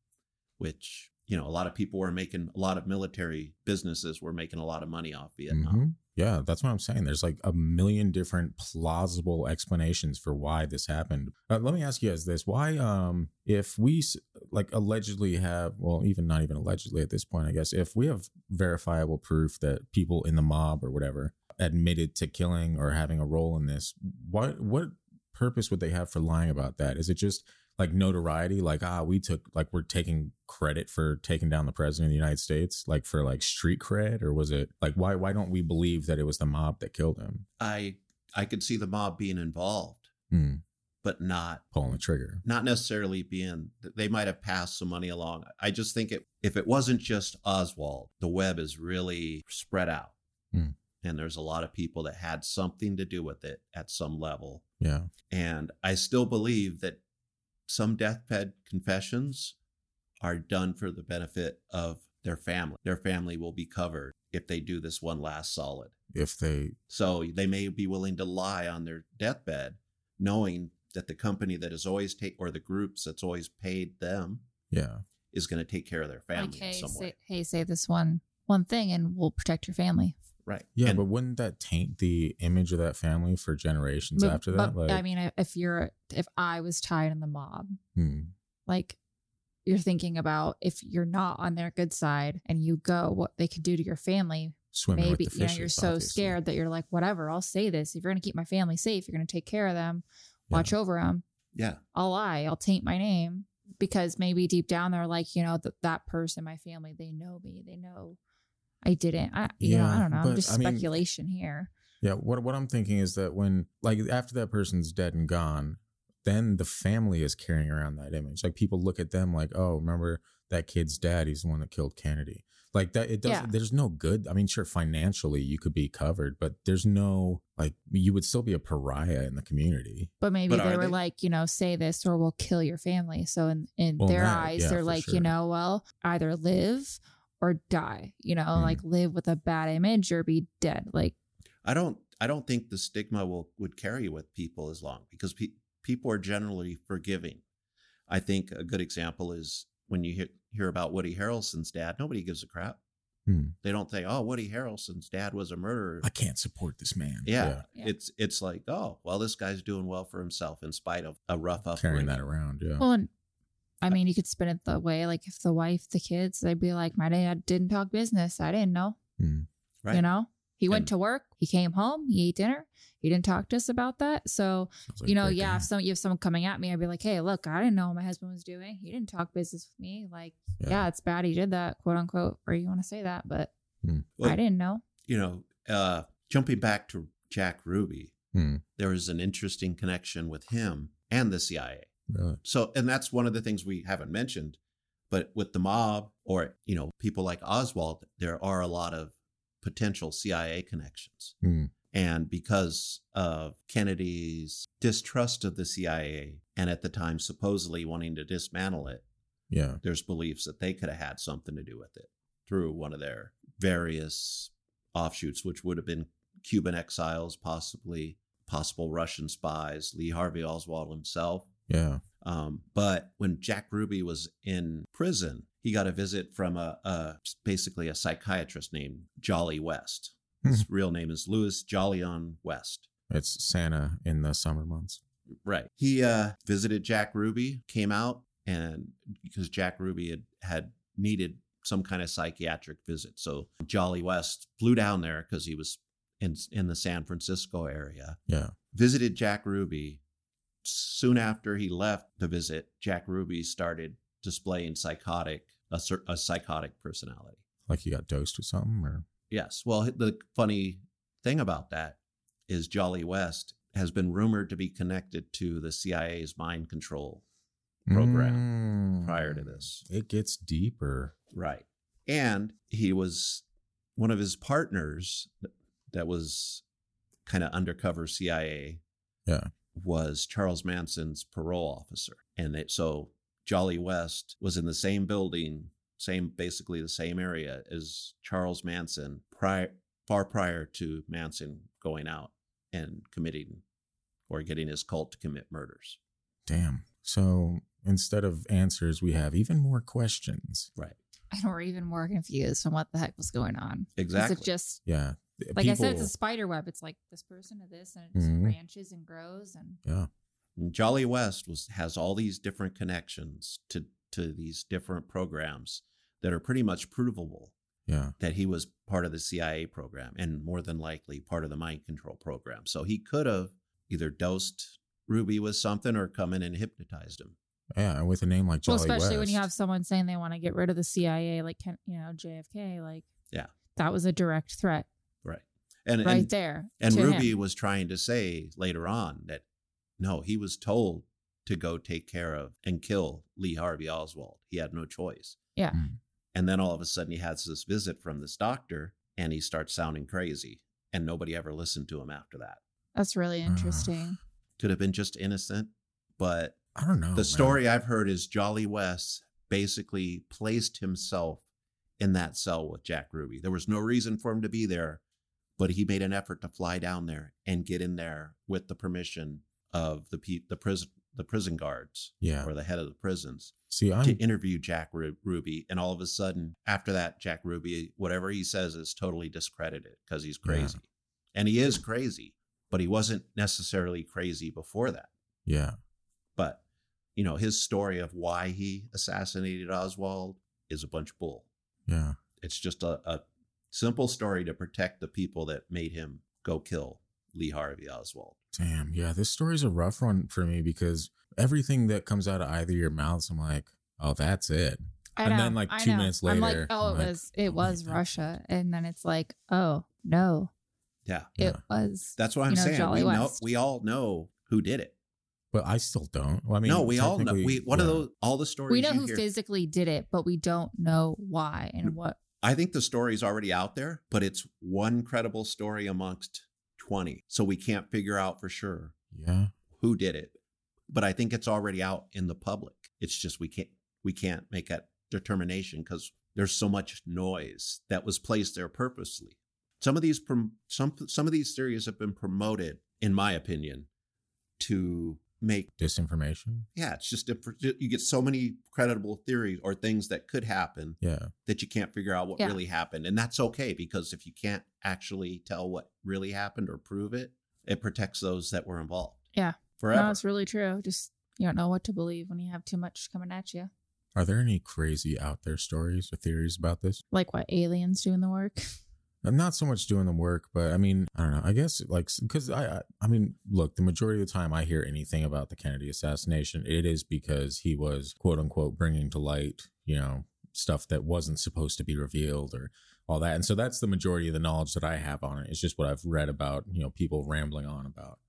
which you know a lot of people were making a lot of military businesses were making a lot of money off Vietnam. Mhm. Yeah, that's what I'm saying. There's like a million different plausible explanations for why this happened. Uh, let me ask you guys this: Why, um, if we like allegedly have, well, even not even allegedly at this point, I guess, if we have verifiable proof that people in the mob or whatever admitted to killing or having a role in this, what what purpose would they have for lying about that? Is it just like notoriety like ah we took like we're taking credit for taking down the president of the united states like for like street cred or was it like why why don't we believe that it was the mob that killed him I I could see the mob being involved, hmm. but not pulling the trigger not necessarily being they might have passed some money along. I just think it if it wasn't just Oswald, the web is really spread out. Hmm. And there's a lot of people that had something to do with it at some level. yeah And I still believe that some deathbed confessions are done for the benefit of their family. Their family will be covered if they do this one last solid. if they So they may be willing to lie on their deathbed, knowing that the company that is always take or the groups that's always paid them yeah is going to take care of their family like, hey, in some say, hey, say this one one thing, and we'll protect your family. Right. yeah And- but wouldn't that taint the image of that family for generations But- after that but, I mean, if you're if I was tied in the mob, hmm. like you're thinking about if you're not on their good side and you go, what they could do to your family. swimming Maybe with the you know you're so obviously. scared that you're like, whatever, I'll say this. If you're gonna keep my family safe, you're gonna take care of them, Yeah. watch over them. yeah. I'll lie. I'll taint my name because maybe deep down they're like, you know, that that person, my family, they know me. They know I didn't. I, you know, I don't know. but, I'm just I mean- speculation here. Yeah, what what I'm thinking is that when like after that person's dead and gone, then the family is carrying around that image. Like people look at them like, oh, remember that kid's dad? He's the one that killed Kennedy. Like that, it does. Yeah. There's no good. I mean, sure, financially you could be covered, but there's no like you would still be a pariah in the community. But maybe But they were they? like, you know, say this or we'll kill your family. So in, in Well, their that, eyes, yeah, they're like, sure. you know, well, either live or die. You know, Mhm. like live with a bad image or be dead. Like, I don't I don't think the stigma will would carry with people as long because pe- people are generally forgiving. I think a good example is when you hear, hear about Woody Harrelson's dad, nobody gives a crap. Hmm. They don't say, "Oh, Woody Harrelson's dad was a murderer." I can't support this man. Yeah, Yeah. it's it's like, oh, well, this guy's doing well for himself in spite of a rough upbringing. carrying that around. Yeah, well, and I mean, you could spin it the way, like if the wife, the kids, they'd be like, my dad didn't talk business. I didn't know. Hmm. Right. You know, he went And- to work, he came home, he ate dinner. He didn't talk to us about that. So, like you know, yeah, guy. if some you have someone coming at me, I'd be like, hey, look, I didn't know what my husband was doing. He didn't talk business with me. Like, Yeah. yeah, it's bad he did that, quote unquote, or you want to say that, but Well, I didn't know. you know, uh, jumping back to Jack Ruby, there was an interesting connection with him and the CIA. Really? So, and that's one of the things we haven't mentioned. But with the mob or, you know, people like Oswald, there are a lot of potential CIA connections. Hmm. And because of Kennedy's distrust of the CIA and at the time supposedly wanting to dismantle it, Yeah. there's beliefs that they could have had something to do with it through one of their various offshoots, which would have been Cuban exiles, possibly possible Russian spies, Lee Harvey Oswald himself. Yeah. Um, but when Jack Ruby was in prison, he got a visit from a, a basically a psychiatrist named Jolly West. His real name is Louis Jolyon West. It's Santa in the summer months. Right. He uh, visited Jack Ruby, came out, and because Jack Ruby had, had needed some kind of psychiatric visit. So Jolly West flew down there because he was in, in the San Francisco area, Yeah. visited Jack Ruby. Soon after he left to visit, Jack Ruby started displaying psychotic, a, a psychotic personality. Like he got dosed with something or Yes. Well, the funny thing about that is Jolly West has been rumored to be connected to the CIA's mind control program prior to this. Mm. It gets deeper. Right. And he was one of his partners that was kind of undercover CIA Yeah. Was Charles Manson's parole officer. And it, so Jolly West was in the same building same basically the same area as Charles Manson prior far prior to Manson going out and committing or getting his cult to commit murders. Damn. So instead of answers, we have even more questions. Right. And we're even more confused on what the heck was going on. Exactly. Is it just Yeah. Like I said, it's a spider web. It's like this person to this, and it just Mhm. branches and grows. And yeah. And Jolly West was has all these different connections to to these different programs that are pretty much provable Yeah. that he was part of the CIA program and more than likely part of the mind control program. So he could have either dosed Ruby with something or come in and hypnotized him. Yeah. With a name like well, Jolly especially when you have someone saying they want to get rid of the CIA, like Ken- you know JFK, like Yeah. that was a direct threat Right. And right and, there. and Ruby him. was trying to say later on that no, he was told to go take care of and kill Lee Harvey Oswald. He had no choice. Yeah. Mm. And then all of a sudden he has this visit from this doctor and he starts sounding crazy. And nobody ever listened to him after that. That's really Uh, interesting. Could have been just innocent, but I don't know. the man. story I've heard is Jolly West basically placed himself in that cell with Jack Ruby. There was no reason for him to be there, but he made an effort to fly down there and get in there with the permission of the pe- the prison the prison guards Yeah. or the head of the prisons See, I'm to interview Jack Ru- Ruby. And all of a sudden, after that, Jack Ruby, whatever he says is totally discredited because he's Yeah. crazy. And he is crazy, but he wasn't necessarily crazy before that. yeah. But, you know, his story of why he assassinated Oswald is a bunch of bull. Yeah. It's just a, a simple story to protect the people that made him go kill Lee Harvey Oswald. Damn. Yeah. This story's a rough one for me because everything that comes out of either your mouths, I'm like, oh, that's it. I and know, then, like, I two know. minutes I'm like, later, oh, I'm it like, was it oh my was God. Russia, and then it's like, oh no, Yeah. Yeah. it was. That's what I'm you know, saying. We know we all know who did it. But I still don't. Well, I mean, no, we all know. We one of yeah. those all the stories we know you who hear- physically did it, but we don't know why and what. I think the story's already out there, but it's one credible story amongst 20. So we can't figure out for sure Yeah. who did it. But I think it's already out in the public. It's just we can't we can't make that determination because there's so much noise that was placed there purposely. Some of these some some of these theories have been promoted, in my opinion, to make Disinformation. yeah, it's just different. You get so many credible theories or things that could happen Yeah. that you can't figure out what Yeah. really happened. And that's okay because if you can't actually tell what really happened or prove it, it protects those that were involved. Yeah. Forever. No, it's really true. Just you don't know what to believe when you have too much coming at you. Are there any crazy out there stories or theories about this? Like what aliens doing the work. I'm not so much doing the work, but I mean, I don't know. I guess like because I, I, mean, look, the majority of the time I hear anything about the Kennedy assassination, it is because he was quote unquote bringing to light, you know, stuff that wasn't supposed to be revealed or all that. And so that's the majority of the knowledge that I have on it. It's just what I've read about, you know, people rambling on about,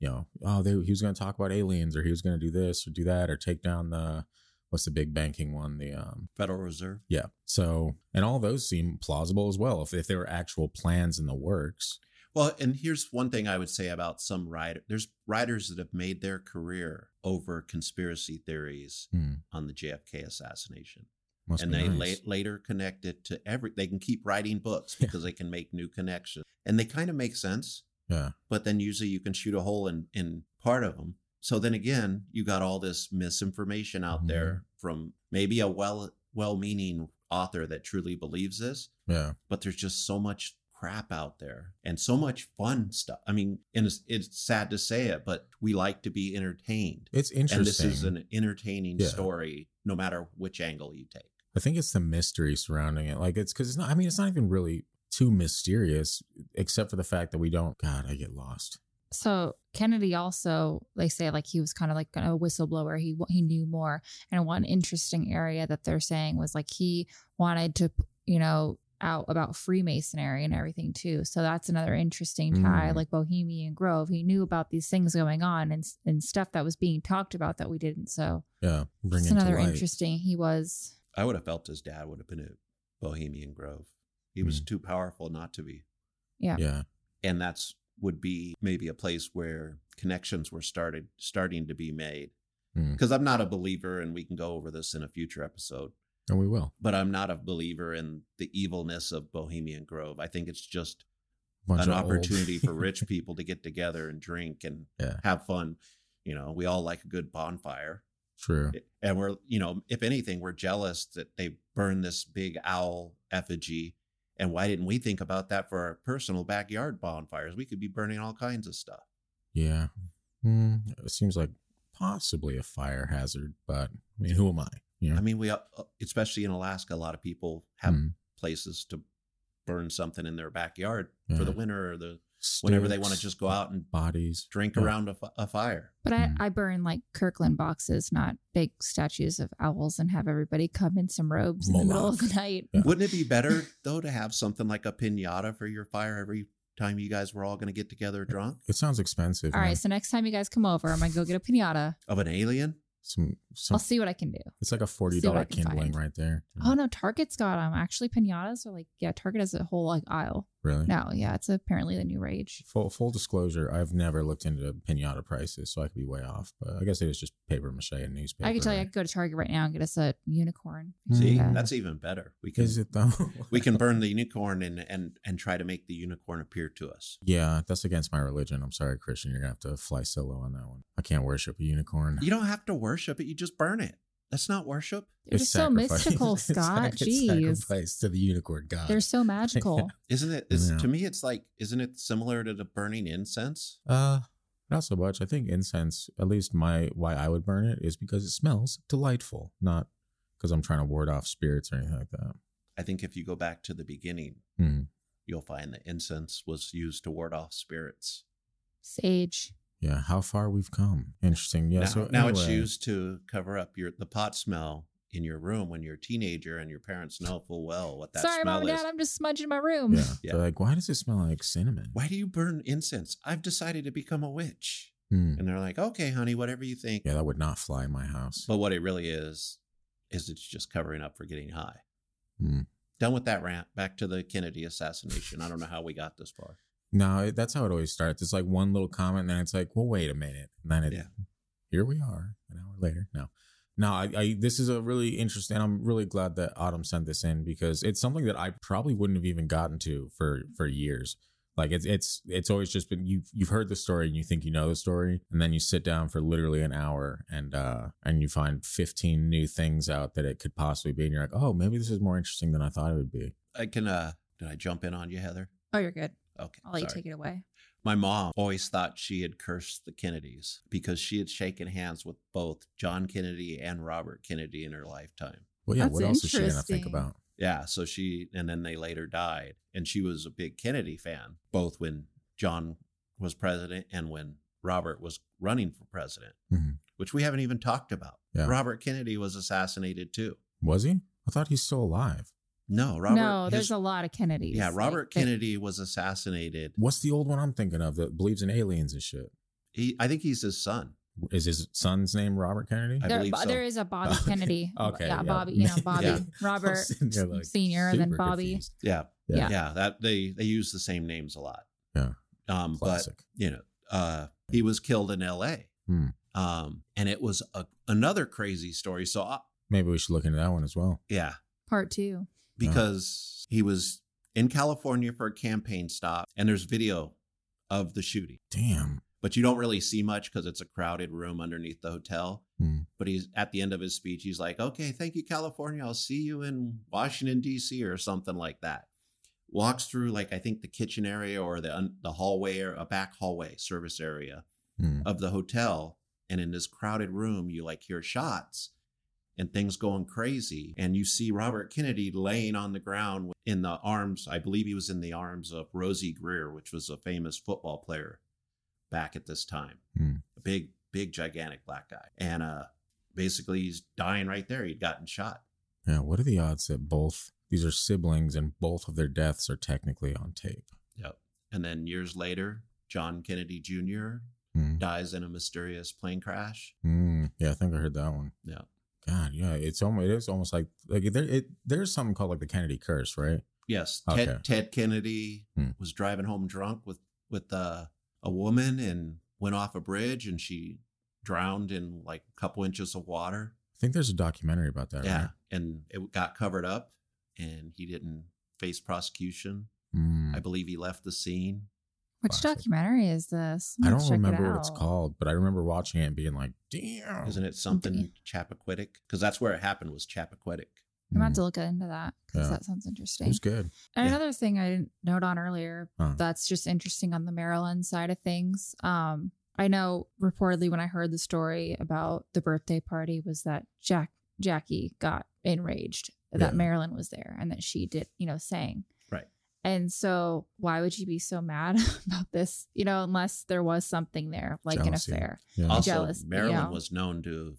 you know, oh, they, he was going to talk about aliens or he was going to do this or do that or take down the what's the big banking one, the um Federal Reserve. yeah. So, and all those seem plausible as well. If, if there were actual plans in the works. Well, and here's one thing I would say about some writer. There's writers that have made their career over conspiracy theories Hmm. on the JFK assassination. Must and they nice. la- later connect it to every they can keep writing books Yeah. because they can make new connections. And they kind of make sense. yeah. but then usually you can shoot a hole in in part of them. So then again, you got all this misinformation out Mhm. there from maybe a well well-meaning author that truly believes this, Yeah. but there's just so much crap out there and so much fun stuff. I mean, and it's, it's sad to say it, but we like to be entertained. It's And this is an entertaining Yeah. story no matter which angle you take. I think it's the mystery surrounding it. Like it's because it's not. I mean, it's not even really too mysterious, except for the fact that we don't. God, I get lost. So Kennedy also, they say like he was kind of like a whistleblower. He he knew more. And one interesting area that they're saying was like he wanted to, you know, out about Freemasonry and everything too. So that's another interesting tie. Mm. Like Bohemian Grove, he knew about these things going on and and stuff that was being talked about that we didn't. So Yeah, bring it's another interesting. He was I would have felt his dad would have been at Bohemian Grove. He was Hmm. too powerful not to be. yeah. Yeah, and that's would be maybe a place where connections were started starting to be made Mm. because i'm not a believer and we can go over this in a future episode And we will. but I'm not a believer in the evilness of Bohemian Grove. I think it's just Bunch an opportunity for rich people to get together and drink and Yeah. have fun. You know, we all like a good bonfire. True. And we're, you know, if anything, we're jealous that they burn this big owl effigy. And why didn't we think about that for our personal backyard bonfires? We could be burning all kinds of stuff. Yeah. Hmm, it seems like possibly a fire hazard, but I mean, who am I? You know? I mean, we, uh, especially in Alaska, a lot of people have Hmm. places to burn something in their backyard Yeah. for the winter or the whenever they want to just go out and bodies. drink Yeah. around a, a fire. But I, Mm. I burn like Kirkland boxes, not big statues of owls, and have everybody come in some robes in the middle of the night. Yeah. Wouldn't it be better though to have something like a pinata for your fire every time you guys were all going to get together drunk It sounds expensive. All man. right, so next time you guys come over, I'm gonna go get a pinata. of an alien? Some, some I'll see what I can do. it's like a forty dollar what I dollar can kindling right there. Oh mm. no, Target's got them. Actually, pinatas are like yeah, Target has a whole like aisle. really? No, yeah, it's apparently the new rage. Full full disclosure, I've never looked into pinata prices, so I could be way off. But I guess it is just paper mache and newspaper. I could tell you, I could go to Target right now and get us a unicorn. Hmm. See, Yeah. that's even better. We can Is it though? we can burn the unicorn and and and try to make the unicorn appear to us. Yeah, that's against my religion. I'm sorry, Christian. You're gonna have to fly solo on that one. I can't worship a unicorn. You don't have to worship it; you just burn it. That's not worship, They're just so mystical, It's Scott. sac- it's Jeez, sacrifice to the unicorn god. they're so magical. isn't it? Is Yeah. to me, it's like, isn't it similar to the burning incense? Uh, not so much. I think incense, at least my why I would burn it is because it smells delightful, not because I'm trying to ward off spirits or anything like that. I think if you go back to the beginning, Hmm. you'll find that incense was used to ward off spirits. Sage. Yeah, how far we've come. Interesting. Yeah. now, so now it's used to cover up your the pot smell in your room when you're a teenager and your parents know full well what that Sorry, smell mom and is. dad, I'm just smudging my room. Yeah. Yeah. They're like, why does it smell like cinnamon? Why do you burn incense? I've decided to become a witch. Hmm. And they're like, okay, honey, whatever you think. Yeah, that would not fly in my house. But what it really is, is it's just covering up for getting high. Hmm. Done with that rant. Back to the Kennedy assassination. I don't know how we got this far. No, that's how it always starts. It's like one little comment, and then it's like, well, wait a minute. And then it, Yeah. here we are, an hour later. No, no, I, I, this is a really interesting. I'm really glad that Autumn sent this in because it's something that I probably wouldn't have even gotten to for for years. Like it's it's it's always just been you you've heard the story and you think you know the story, and then you sit down for literally an hour and uh and you find 15 new things out that it could possibly be, and you're like, oh, maybe this is more interesting than I thought it would be. I can, uh, did I jump in on you, Heather? Oh, you're good. Okay. I'll let you sorry. take it away. My mom always thought she had cursed the Kennedys because she had shaken hands with both John Kennedy and Robert Kennedy in her lifetime. Well, yeah, That's what else is she gonna think about? Yeah, so she and then they later died, and she was a big Kennedy fan, both when John was president and when Robert was running for president, Mhm. which we haven't even talked about. Yeah. Robert Kennedy was assassinated too. Was he? I thought he's still alive. No, Robert. no, there's his- a lot of Kennedys. yeah, Like, Robert they- Kennedy was assassinated. What's the old one I'm thinking of that believes in aliens and shit? He, I think he's his son. Is his son's name Robert Kennedy? I There, believe so. there is a Bobby Okay. Kennedy. Okay, Yeah, yeah. Bobby. You know, Bobby. Yeah. Robert I'm sitting there, like, Senior, and then Bobby. confused. Yeah, Yeah. yeah, That they they use the same names a lot. Yeah. Um, but Classic. you know, uh, he was killed in L.A. Hmm. Um, and it was a, another crazy story. So uh, Maybe we should look into that one as well. yeah, Part two. Because he was in California for a campaign stop, and there's video of the shooting, Damn. but you don't really see much because it's a crowded room underneath the hotel. Hmm. But he's at the end of his speech, he's like, "Okay, thank you, California. I'll see you in Washington D.C. or something like that." Walks through like I think the kitchen area or the the hallway or a back hallway service area Hmm. of the hotel, and in this crowded room, you like hear shots and things going crazy, and you see Robert Kennedy laying on the ground in the arms. I believe he was in the arms of Rosey Grier, which was a famous football player back at this time. Hmm. A big, big, gigantic black guy, and uh, basically he's dying right there. He'd gotten shot. Yeah. What are the odds that both these are siblings and both of their deaths are technically on tape? Yep. And then years later, John Kennedy Jr. Hmm. dies in a mysterious plane crash. Hmm. Yeah, I think I heard that one. Yeah. God, yeah, it's almost it is almost like like there it there's something called like the Kennedy curse, right? Yes, Okay. Ted, Ted Kennedy Hmm. was driving home drunk with with uh, a woman and went off a bridge and she drowned in like a couple inches of water. I think there's a documentary about that. yeah, Right? and it got covered up, and he didn't face prosecution. Mm. I believe he left the scene. Which Classic. documentary is this? I don't gonna it remember what it's called, but I remember watching it and being like, "Damn!" Isn't it something Chappaquiddick? Because that's where it happened was Chappaquiddick. I'm about Mm. to look into that because Yeah. that sounds It interesting. was good. And Yeah. another thing I didn't note on earlier Huh. that's just interesting on the Marilyn side of things. Um, I know reportedly when I heard the story about the birthday party was that Jack Jackie got enraged that Yeah. Marilyn was there and that she did, you know, sang. Right. And so why would you be so mad about this? You know, unless there was something there, like Jealousy. an affair. Yeah. Also, jealous, you Marilyn know. was known to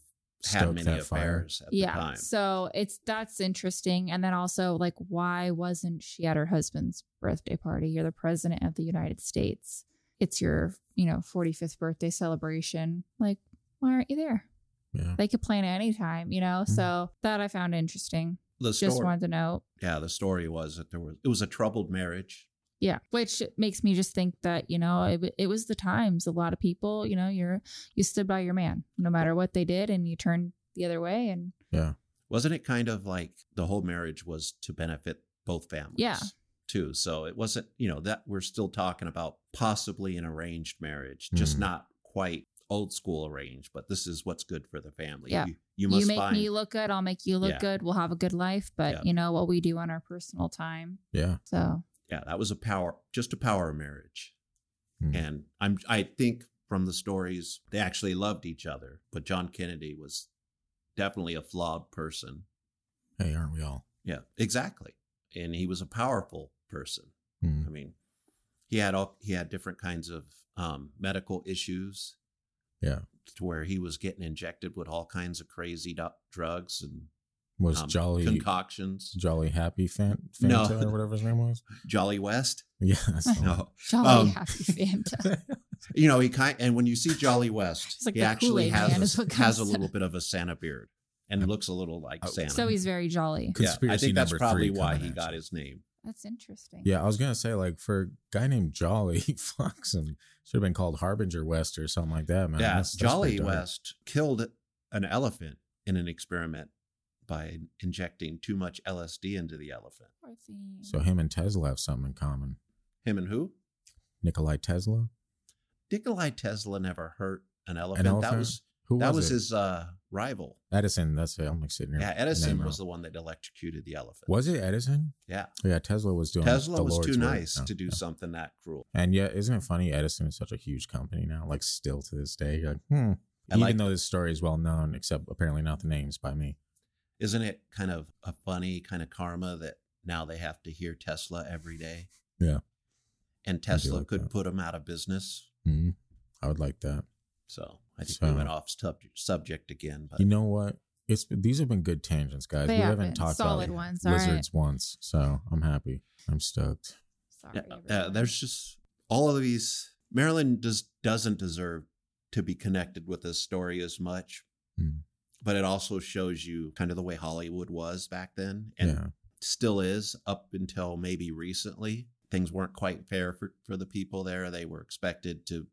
have Stoke many that fire. affairs at the yeah. time. So it's that's interesting. And then also like why wasn't she at her husband's birthday party? You're the president of the United States. It's your, you know, 45th birthday celebration. Like, why aren't you there? Yeah. They could plan it anytime, you know? Mhm. So that I found interesting. The Just wanted to know. yeah, the story was that there was it was a troubled marriage. Yeah, which makes me just think that you know it, it was the times. A lot of people, you know, you're you stood by your man no matter what they did, and you turned the other way. And Yeah. Wasn't it kind of like the whole marriage was to benefit both families? Yeah. Too. So it wasn't, you know, that we're still talking about possibly an arranged marriage, just Mhm. not quite old school arranged, but this is what's good for the family. Yeah. You, you must you make find me look good, I'll make you look Yeah. good. We'll have a good life, but Yeah. you know what we do on our personal time. Yeah. So yeah, that was a power just a power marriage. Mm. And I'm I think from the stories they actually loved each other, but John Kennedy was definitely a flawed person. Hey, aren't we all? Yeah, exactly. And he was a powerful person. Mm. I mean, he had all he had different kinds of um, medical issues. Yeah. to where he was getting injected with all kinds of crazy do- drugs and Was um, Jolly concoctions. Jolly Happy Fan, No. Fanta or whatever his name was? Jolly West. Yeah. that's the one. No, jolly Um, happy Fanta. you know he kind and when you see Jolly West, It's like he actually Kool-Aid has a, has a little bit of a Santa beard and looks a little like Oh, Santa. so he's very jolly. Conspiracy yeah, I think that's probably why he got his name. That's interesting. Yeah, I was gonna say like for a guy named Jolly, fucks and Should have been called Harbinger West or something like that, man. yeah, That's- that's Jolly pretty dark. West killed an elephant in an experiment by injecting too much LSD into the elephant. Poor thing. So him and Tesla have something in common. Him and who? Nikolai Tesla. Nikolai Tesla never hurt an elephant. elephant? That was Who that was, was his uh, rival. Edison. That's it. I'm like sitting here. Yeah, Edison was the one that electrocuted the elephant. Was it Edison? Yeah, Yeah, Tesla was doing. Tesla was Lord's too nice Yeah, to do yeah. something that cruel. And yet, isn't it funny? Edison is such a huge company now. Like still to this day, you're like, hmm. I Even like- though this story is well known, except apparently not the names by me. Isn't it kind of a funny kind of karma that now they have to hear Tesla every day? Yeah. And Tesla like could that. put them out of business. hmm I would like that. So I think So- we went off subject, subject again. But You know what? It's these have been good tangents, guys. They we have haven't been. talked Solid about ones. All right. lizards once, so I'm happy. I'm stoked. Sorry. yeah, uh, there's just all of these. Marilyn does doesn't deserve to be connected with this story as much, Mm. but it also shows you kind of the way Hollywood was back then, and yeah, still is up until maybe recently. Things weren't quite fair for, for the people there. They were expected to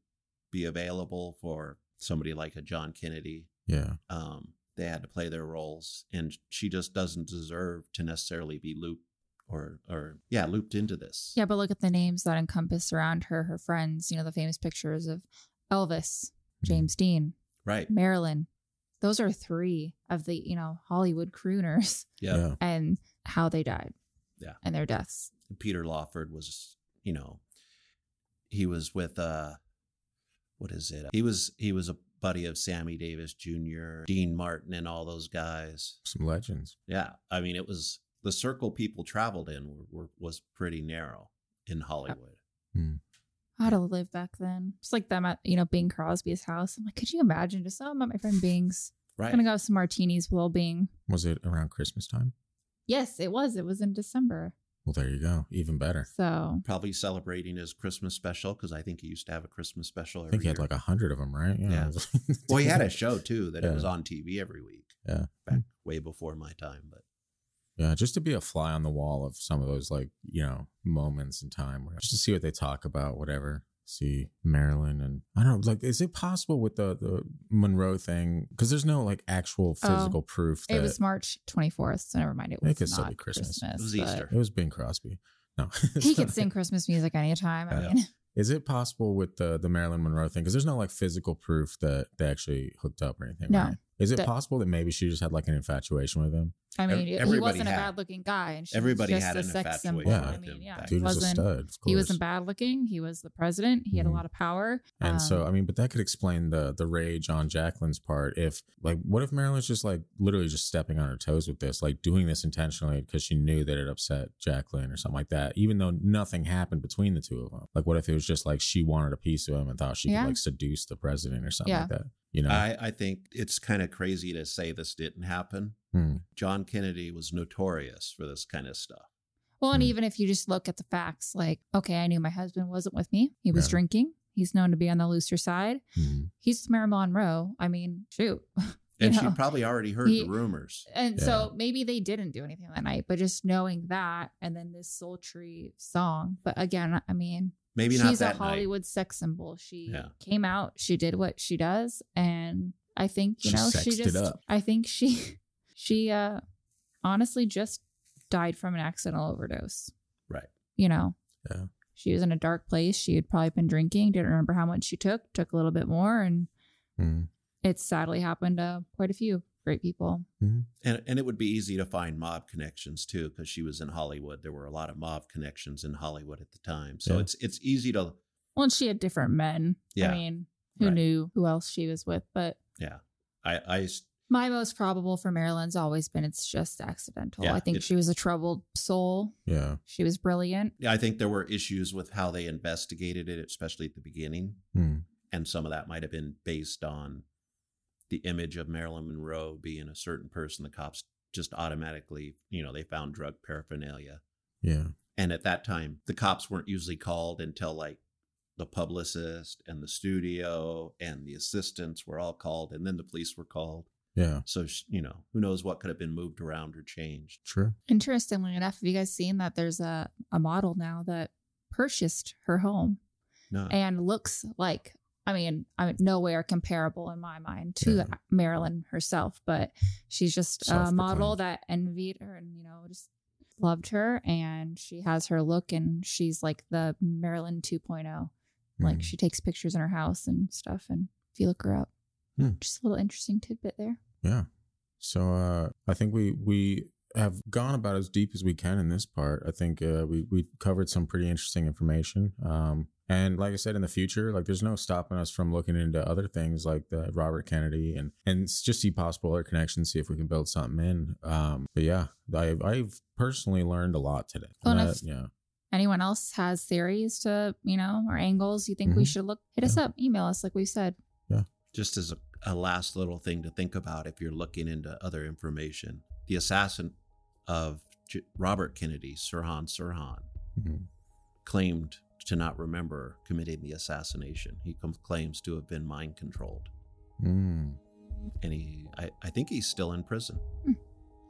be available for somebody like a John Kennedy. yeah, Um, they had to play their roles, and she just doesn't deserve to necessarily be looped or or yeah looped into this. Yeah, but look at the names that encompass around her, her friends, you know, the famous pictures of Elvis, Mm-hmm. James Dean, Right. Marilyn. Those are three of the, you know, Hollywood crooners Yeah. yeah. and how they died. Yeah. And their deaths. Peter Lawford was, you know, he was with uh what is it? He was he was a buddy of Sammy Davis Jr., Dean Martin and all those guys. Some legends. Yeah. I mean it was the circle people traveled in were, were, was pretty narrow in Hollywood. Hmm. How to live back then. It's like them at, you know, Bing Crosby's house. I'm like, could you imagine just, oh, I'm at my friend Bing's. Right. Gonna go have some martinis with Will Bing. Was it around Christmas time? Yes, it was. It was in December. Well, there you go. Even better. So Probably celebrating his Christmas special because I think he used to have a Christmas special I think he year. had like a hundred of them, right? Yeah. it was- well, he had a show too that it was on TV every week. Yeah. Back way before my time, but Yeah, just to be a fly on the wall of some of those like, you know, moments in time where just to see what they talk about, whatever. See Marilyn and I don't know. Like, is it possible with the the Monroe thing? Because there's no like actual Oh, physical proof that It was March 24th, so never mind. It It was could still not be Christmas. It was but Easter. it was Bing Crosby. No, He could sing Christmas music anytime. I Yeah. mean, Is it possible with the the Marilyn Monroe thing? Because there's no like physical proof that they actually hooked up or anything. No. right? Is it That- possible that maybe she just had like an infatuation with him? I mean, Ev- he wasn't a bad looking guy, and she Everybody was just had a sex symbol. Yeah. I mean, yeah, Dude he was a wasn't. stud. Of He wasn't bad looking. He was the president. He had Mhm. a lot of power. And so, Um, I mean, but that could explain the the rage on Jacqueline's part. If like, what if Marilyn's just like literally just stepping on her toes with this, like doing this intentionally because she knew that it upset Jacqueline or something like that, even though nothing happened between the two of them. Like, what if it was just like she wanted a piece of him and thought she Yeah. could like seduce the president or something Yeah. like that? You know? I, I think it's kind of crazy to say this didn't happen. Hmm. John Kennedy was notorious for this kind of stuff. well, and Hmm. even if you just look at the facts, like, okay, I knew my husband wasn't with me. He was Yeah. drinking. He's known to be on the looser side. Hmm. He's Marilyn Monroe. I mean, shoot. You And she probably already heard he- the rumors. And so maybe they didn't do anything that night, but just knowing that and then this sultry song. But again, I mean, Maybe not she's a that night. Hollywood sex symbol. She Yeah. came out, she did what she does, and I think you She know she just. up. I think she she uh honestly just died from an accidental overdose. Right. You know. Yeah. She was in a dark place. She had probably been drinking. Didn't remember how much she took. Took a little bit more, and Hmm. it's sadly happened to quite a few great people. And, and it would be easy to find mob connections too, because she was in Hollywood. There were a lot of mob connections in Hollywood at the time. So Yeah. it's it's easy to Well, and she had different men. Yeah. I mean, who Right. knew who else she was with? But yeah. I I my most probable for Marilyn's always been it's just accidental. Yeah, I think it- she was a troubled soul. Yeah. She was brilliant. yeah, I think there were issues with how they investigated it, especially at the beginning. Hmm. And some of that might have been based on the image of Marilyn Monroe being a certain person. The cops just automatically, you know, they found drug paraphernalia. Yeah. And at that time, the cops weren't usually called until like the publicist and the studio and the assistants were all called, and then the police were called. Yeah. So, you know, who knows what could have been moved around or changed. True. Interestingly enough, have you guys seen that there's a, a model now that purchased her home No. and looks like I mean, I'm nowhere comparable in my mind to Yeah. Marilyn herself, but she's just a model that envied her and, you know, just loved her. And she has her look and she's like the Marilyn 2.0. Like Hmm. she takes pictures in her house and stuff. And if you look her up, Hmm. just a little interesting tidbit there. Yeah. So uh, I think we we have gone about as deep as we can in this part. I think uh, we we covered some pretty interesting information. Um, and like I said, in the future, like there's no stopping us from looking into other things like the Robert Kennedy and and just see possible other connections, see if we can build something in. Um, but yeah, I've I've personally learned a lot today. Well, and And if- that- yeah. Anyone else has theories to, you know, or angles you think we Mhm. should look, hit us up, email us, like we said. Yeah. Just as a, a last little thing to think about if you're looking into other information, the assassin of J- Robert Kennedy, Sirhan Sirhan, Mhm. claimed to not remember committing the assassination. He com- claims to have been mind controlled. Mm. And he, I, I think he's still in prison.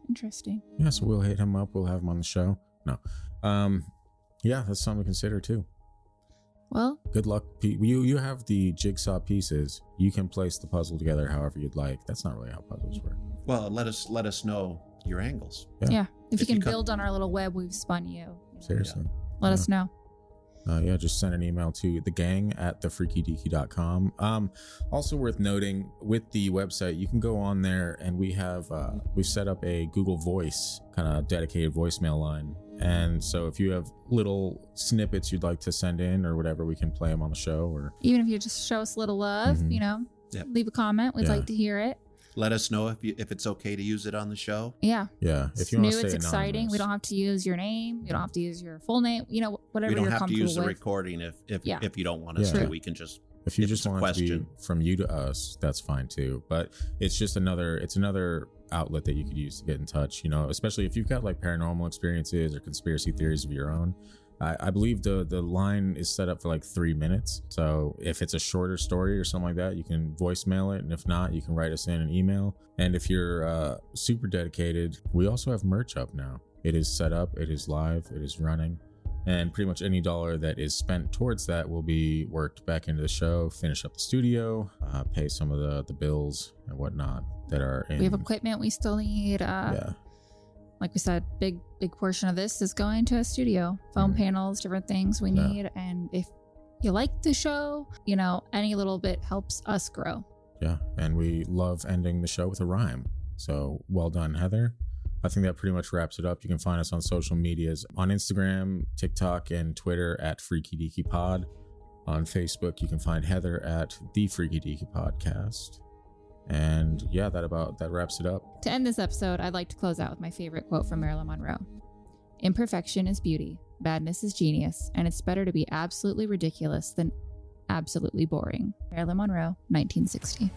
Interesting. Yeah, so we'll hit him up. We'll have him on the show. No. Um, yeah, that's something to consider too. Well, Good luck. You you have the jigsaw pieces. You can place the puzzle together however you'd like. That's not really how puzzles work. Well, let us let us know your angles. Yeah. yeah. If, If you you can come- build on our little web we've spun you, you know, Seriously. let Yeah. us know. Uh, yeah, just send an email to the gang at thefreakydeaky.com. Um, also worth noting with the website, you can go on there and we have uh, we've set up a Google Voice kind of dedicated voicemail line. And so if you have little snippets you'd like to send in or whatever, we can play them on the show or Even if you just show us a little love, Mhm. you know, Yep. leave a comment. We'd Yeah. like to hear it. Let us know if you, if it's okay to use it on the show. Yeah. yeah, if It's you new, want to it's stay exciting. We don't have to use your name. You don't have to use your full name. You know, whatever we don't have to comfortable use the with. recording if if, Yeah. if you don't want us Yeah. to. We can just if you if just want to be from you to us that's fine too. But it's just another it's another outlet that you could use to get in touch you know especially if you've got like paranormal experiences or conspiracy theories of your own. I, I believe the the line is set up for like three minutes. So if it's a shorter story or something like that you can voicemail it. And if not you can write us in an email. And if you're uh, super dedicated we also have merch up now. It is set up. It is live. It is running And pretty much any dollar that is spent towards that will be worked back into the show, finish up the studio, uh, pay some of the, the bills and whatnot that are in. We have equipment we still need. Uh, yeah. Like we said, big big portion of this is going to a studio, foam Mhm. panels, different things we Yeah. need. And if you like the show, you know, any little bit helps us grow. Yeah, and we love ending the show with a rhyme. So well done, Heather. I think that pretty much wraps it up. You can find us on social medias on Instagram, TikTok, and Twitter at Freaky Deaky Pod. On Facebook, you can find Heather at the Freaky Deaky Podcast. And yeah, that about that wraps it up. To end this episode, I'd like to close out with my favorite quote from Marilyn Monroe Imperfection is beauty, badness is genius, and it's better to be absolutely ridiculous than absolutely boring. Marilyn Monroe, 1960.